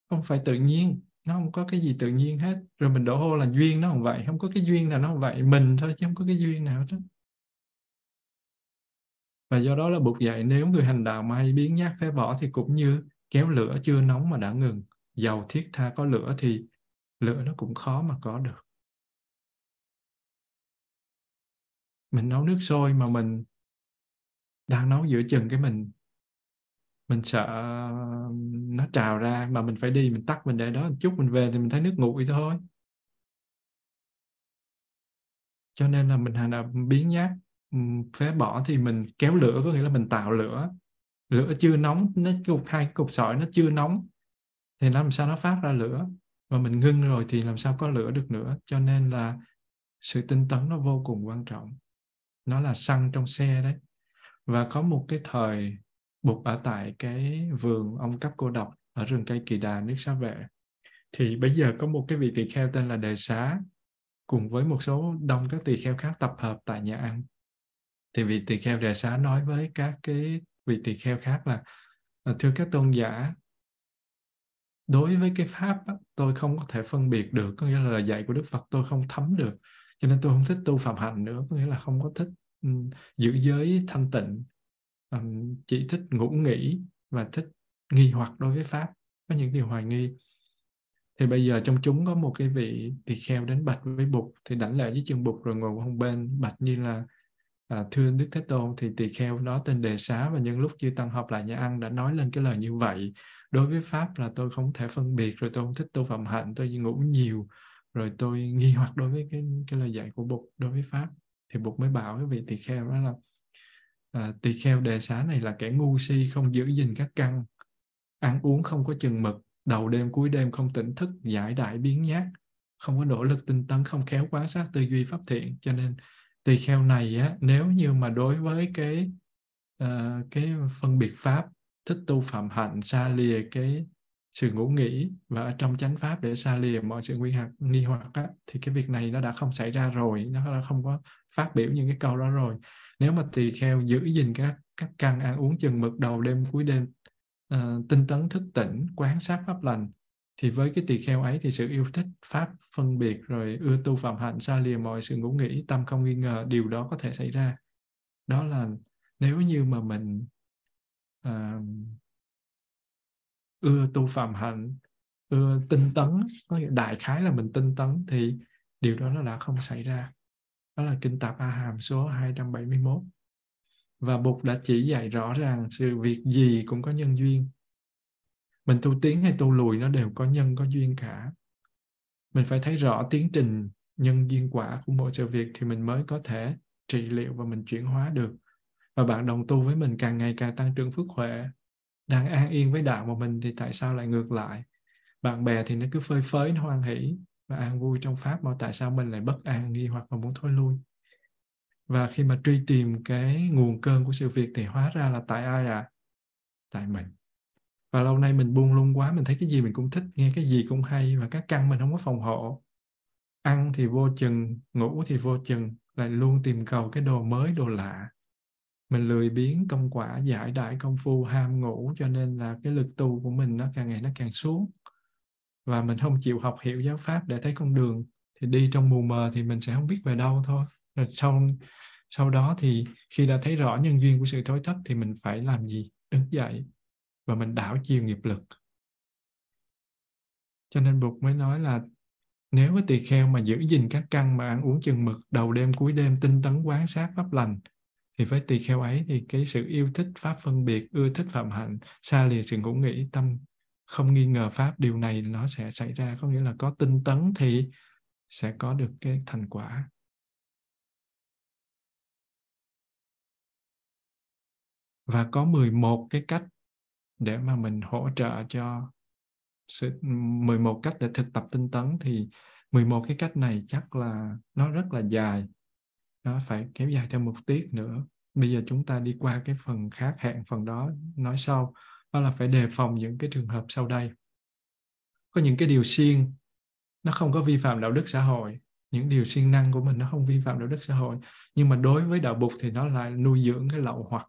[SPEAKER 1] Không phải tự nhiên, nó không có cái gì tự nhiên hết. Rồi mình đổ hô là duyên nó không vậy, không có cái duyên nào nó không vậy, mình thôi chứ không có cái duyên nào hết và do đó là buộc dạy nếu người hành đạo mà hay biến nhát phế bỏ thì cũng như kéo lửa chưa nóng mà đã ngừng. Dầu thiết tha có lửa thì lửa nó cũng khó mà có được. Mình nấu nước sôi mà mình đang nấu giữa chừng cái mình mình sợ nó trào ra mà mình phải đi, mình tắt mình để đó một chút, mình về thì mình thấy nước nguội thôi. Cho nên là mình hành động biến nhát phế bỏ thì mình kéo lửa, có nghĩa là mình tạo lửa lửa chưa nóng, nó cục hai cục sỏi nó chưa nóng. Thì làm sao nó phát ra lửa? Và mình ngưng rồi thì làm sao có lửa được nữa? Cho nên là sự tinh tấn nó vô cùng quan trọng. Nó là xăng trong xe đấy. Và có một cái thời bụt ở tại cái vườn ông cấp cô độc ở rừng cây kỳ đà, nước xá vệ. Thì bây giờ có một cái vị tỳ kheo tên là đề xá, cùng với một số đông các tỳ kheo khác tập hợp tại nhà ăn. Thì vị tỳ kheo đề xá nói với các cái vị tỳ kheo khác là ờ, thưa các tôn giả đối với cái pháp tôi không có thể phân biệt được có nghĩa là dạy của đức phật tôi không thấm được cho nên tôi không thích tu phạm hạnh nữa có nghĩa là không có thích um, giữ giới thanh tịnh um, chỉ thích ngủ nghỉ và thích nghi hoặc đối với pháp có những điều hoài nghi. Thì bây giờ trong chúng có một cái vị tỳ kheo đến bạch với bụt thì đảnh lễ với chân bụt rồi ngồi một bên. Bạch như là à, thưa Đức Thế Tôn thì tỳ kheo đó tên Đề Xá và nhân lúc chư tăng học lại nhà ăn đã nói lên cái lời như vậy. Đối với pháp là tôi không thể phân biệt rồi tôi không thích tu phạm hạnh tôi ngủ nhiều rồi tôi nghi hoặc đối với cái cái lời dạy của Bụt đối với pháp. Thì Bụt mới bảo cái vị tỳ kheo đó là à, tỳ kheo Đề Xá này là kẻ ngu si không giữ gìn các căn ăn uống không có chừng mực đầu đêm cuối đêm không tỉnh thức giải đại biến nhát không có nỗ lực tinh tấn không khéo quá sát tư duy pháp thiện. Cho nên tỳ kheo này á nếu như mà đối với cái uh, cái phân biệt pháp thích tu phạm hạnh xa lìa cái sự ngủ nghỉ và ở trong chánh pháp để xa lìa mọi sự nguy hoặc nghi hoặc á, thì cái việc này nó đã không xảy ra rồi nó đã không có phát biểu những cái câu đó rồi. Nếu mà tỳ kheo giữ gìn các các căn ăn uống chừng mực đầu đêm cuối đêm uh, tinh tấn thức tỉnh quán sát pháp lành thì với cái tỳ kheo ấy thì sự yêu thích pháp phân biệt rồi ưa tu phạm hạnh xa lìa mọi sự ngủ nghỉ tâm không nghi ngờ điều đó có thể xảy ra. Đó là nếu như mà mình uh, ưa tu phạm hạnh ưa tinh tấn có đại khái là mình tinh tấn thì điều đó nó đã không xảy ra. Đó là kinh tạp A Hàm số 271 và Bụt đã chỉ dạy rõ ràng sự việc gì cũng có nhân duyên mình tu tiến hay tu lùi nó đều có nhân, có duyên cả. Mình phải thấy rõ tiến trình nhân duyên quả của mỗi sự việc thì mình mới có thể trị liệu và mình chuyển hóa được. Và bạn đồng tu với mình càng ngày càng tăng trưởng phước huệ. Đang an yên với đạo của mình thì tại sao lại ngược lại? Bạn bè thì nó cứ phơi phới, nó hoan hỷ và an vui trong pháp mà tại sao mình lại bất an, nghi hoặc mà muốn thôi lui? Và khi mà truy tìm cái nguồn cơn của sự việc thì hóa ra là tại ai à tại mình và lâu nay mình buông lung quá, mình thấy cái gì mình cũng thích, nghe cái gì cũng hay và các căn mình không có phòng hộ. Ăn thì vô chừng, ngủ thì vô chừng, lại luôn tìm cầu cái đồ mới, đồ lạ. Mình lười biếng, công quả, giải đại, công phu, ham ngủ, cho nên là cái lực tu của mình nó càng ngày nó càng xuống. Và mình không chịu học hiểu giáo pháp để thấy con đường, thì đi trong mù mờ thì mình sẽ không biết về đâu thôi. Rồi sau sau đó thì khi đã thấy rõ nhân duyên của sự thối thất thì mình phải làm gì? Đứng dậy và mình đảo chiều nghiệp lực. Cho nên Bụt mới nói là nếu với tỳ kheo mà giữ gìn các căn mà ăn uống chừng mực đầu đêm cuối đêm tinh tấn quán sát pháp lành, thì với tỳ kheo ấy thì cái sự yêu thích pháp phân biệt, ưa thích phạm hạnh, xa lìa sự ngủ nghĩ tâm không nghi ngờ pháp, điều này nó sẽ xảy ra. Có nghĩa là có tinh tấn thì sẽ có được cái thành quả. Và có 11 cái cách để mà mình hỗ trợ cho sự 11 cách để thực tập tinh tấn thì 11 cái cách này chắc là nó rất là dài. Nó phải kéo dài thêm một tiết nữa. Bây giờ chúng ta đi qua cái phần khác, hẹn phần đó nói sau. Đó là phải đề phòng những cái trường hợp sau đây. Có những cái điều siêng, nó không có vi phạm đạo đức xã hội. Những điều siêng năng của mình nó không vi phạm đạo đức xã hội. Nhưng mà đối với đạo bục thì nó lại nuôi dưỡng cái lậu hoặc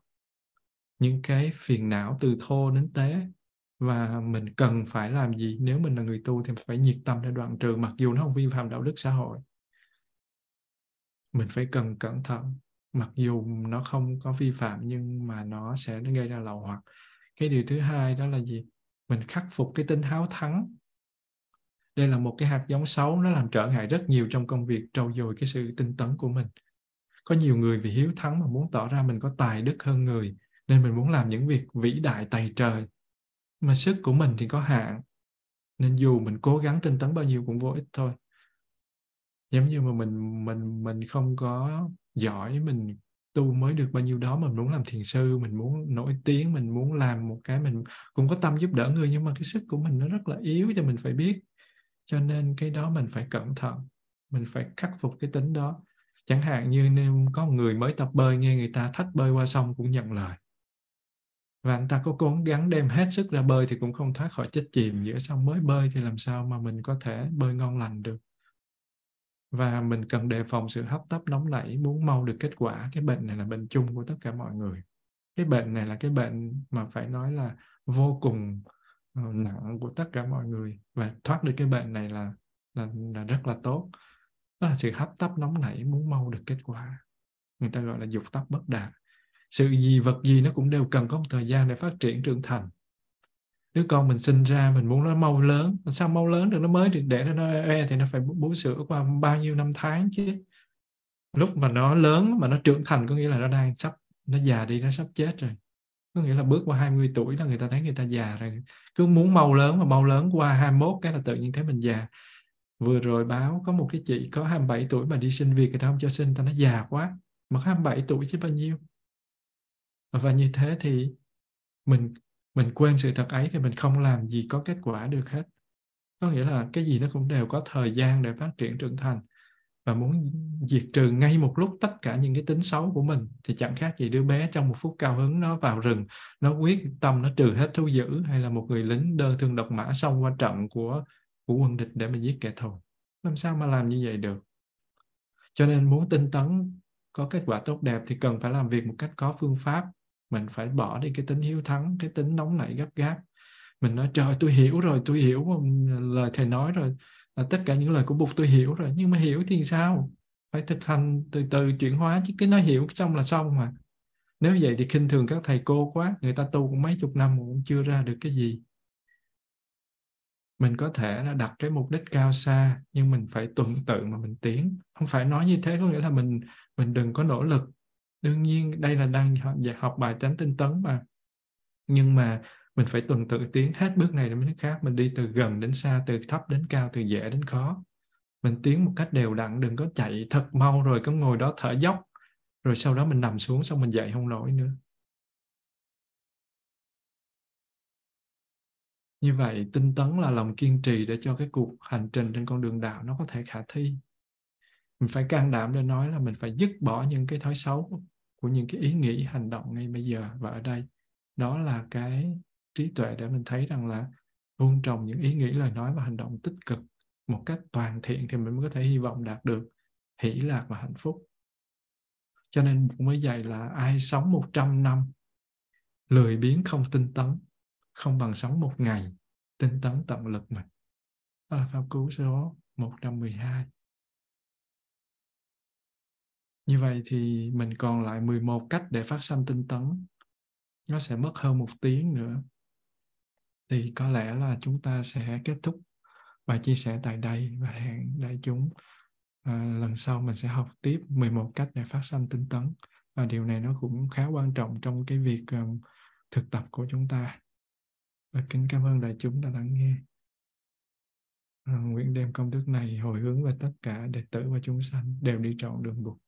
[SPEAKER 1] những cái phiền não từ thô đến tế. Và mình cần phải làm gì? Nếu mình là người tu thì phải nhiệt tâm để đoạn trừ, mặc dù nó không vi phạm đạo đức xã hội. Mình phải cần cẩn thận, mặc dù nó không có vi phạm nhưng mà nó sẽ gây ra lậu hoặc. Cái điều thứ hai đó là gì? Mình khắc phục cái tính háo thắng. Đây là một cái hạt giống xấu, nó làm trở ngại rất nhiều trong công việc trau dồi cái sự tinh tấn của mình. Có nhiều người vì hiếu thắng mà muốn tỏ ra mình có tài đức hơn người nên mình muốn làm những việc vĩ đại tày trời mà sức của mình thì có hạn. Nên dù mình cố gắng tinh tấn bao nhiêu cũng vô ích thôi. Giống như mà mình mình mình không có giỏi, mình tu mới được bao nhiêu đó, mình muốn làm thiền sư, mình muốn nổi tiếng, mình muốn làm một cái mình cũng có tâm giúp đỡ người, nhưng mà cái sức của mình nó rất là yếu cho mình phải biết. Cho nên cái đó mình phải cẩn thận, mình phải khắc phục cái tính đó. Chẳng hạn như nếu có người mới tập bơi nghe người ta thách bơi qua sông cũng nhận lời và anh ta có cố gắng đem hết sức ra bơi thì cũng không thoát khỏi chết chìm giữa sông mới bơi thì làm sao mà mình có thể bơi ngon lành được? Và mình cần đề phòng sự hấp tấp nóng nảy muốn mau được kết quả. Cái bệnh này là bệnh chung của tất cả mọi người. Cái bệnh này là cái bệnh mà phải nói là vô cùng ờ, nặng của tất cả mọi người. Và thoát được cái bệnh này là là, là rất là tốt. Đó là sự hấp tấp nóng nảy muốn mau được kết quả. Người ta gọi là dục tóc bất đạt sự gì vật gì nó cũng đều cần có một thời gian để phát triển trưởng thành. Đứa con mình sinh ra mình muốn nó mau lớn. Sao mau lớn được? Nó mới được để nó e thì nó phải bú sữa qua bao nhiêu năm tháng chứ? Lúc mà nó lớn, mà nó trưởng thành có nghĩa là nó đang sắp, nó già đi, nó sắp chết rồi. Có nghĩa là bước qua 20 tuổi là người ta thấy người ta già rồi. Cứ muốn mau lớn mà mau lớn qua 21 cái là tự nhiên thấy mình già. Vừa rồi báo có một cái chị có 27 tuổi mà đi xin việc người ta không cho xin ta nó già quá. Mà 27 tuổi chứ bao nhiêu? Và như thế thì mình mình quên sự thật ấy thì mình không làm gì có kết quả được hết. Có nghĩa là cái gì nó cũng đều có thời gian để phát triển trưởng thành. Và muốn diệt trừ ngay một lúc tất cả những cái tính xấu của mình thì chẳng khác gì đứa bé trong một phút cao hứng nó vào rừng, nó quyết tâm nó trừ hết thú dữ hay là một người lính đơn thương độc mã xông qua trận của của quân địch để mà giết kẻ thù. Làm sao mà làm như vậy được? Cho nên muốn tinh tấn có kết quả tốt đẹp thì cần phải làm việc một cách có phương pháp mình phải bỏ đi cái tính hiếu thắng, cái tính nóng nảy gấp gáp. Mình nói, trời, tôi hiểu rồi, tôi hiểu lời thầy nói rồi, là tất cả những lời của Bụt tôi hiểu rồi. Nhưng mà hiểu thì sao? Phải thực hành từ từ chuyển hóa chứ cái nói hiểu xong là xong mà. Nếu vậy thì khinh thường các thầy cô quá, người ta tu cũng mấy chục năm cũng chưa ra được cái gì. Mình có thể là đặt cái mục đích cao xa, nhưng mình phải tuần tự mà mình tiến. Không phải nói như thế có nghĩa là mình mình đừng có nỗ lực đương nhiên, đây là đang học dạ, bài tránh tinh tấn mà. Nhưng mà mình phải tuần tự tiến hết bước này đến bước khác. Mình đi từ gần đến xa, từ thấp đến cao, từ dễ đến khó. Mình tiến một cách đều đặn, đừng có chạy thật mau rồi có ngồi đó thở dốc. Rồi sau đó mình nằm xuống, xong mình dậy không nổi nữa. Như vậy, tinh tấn là lòng kiên trì để cho cái cuộc hành trình trên con đường đạo nó có thể khả thi mình phải can đảm để nói là mình phải dứt bỏ những cái thói xấu của những cái ý nghĩ, hành động ngay bây giờ và ở đây. Đó là cái trí tuệ để mình thấy rằng là vun trồng những ý nghĩ, lời nói và hành động tích cực một cách toàn thiện thì mình mới có thể hy vọng đạt được hỷ lạc và hạnh phúc. Cho nên mới dạy là ai sống 100 năm, lười biếng không tinh tấn, không bằng sống một ngày tinh tấn tận lực mà. Đó là pháp cứu số 112 như vậy thì mình còn lại 11 cách để phát sanh tinh tấn. Nó sẽ mất hơn một tiếng nữa. Thì có lẽ là chúng ta sẽ kết thúc bài chia sẻ tại đây. Và hẹn đại chúng à, lần sau mình sẽ học tiếp 11 cách để phát sanh tinh tấn. Và điều này nó cũng khá quan trọng trong cái việc um, thực tập của chúng ta. Và kính cảm ơn đại chúng đã lắng nghe. À, nguyện đem công đức này hồi hướng về tất cả đệ tử và chúng sanh đều đi trọn đường Bụt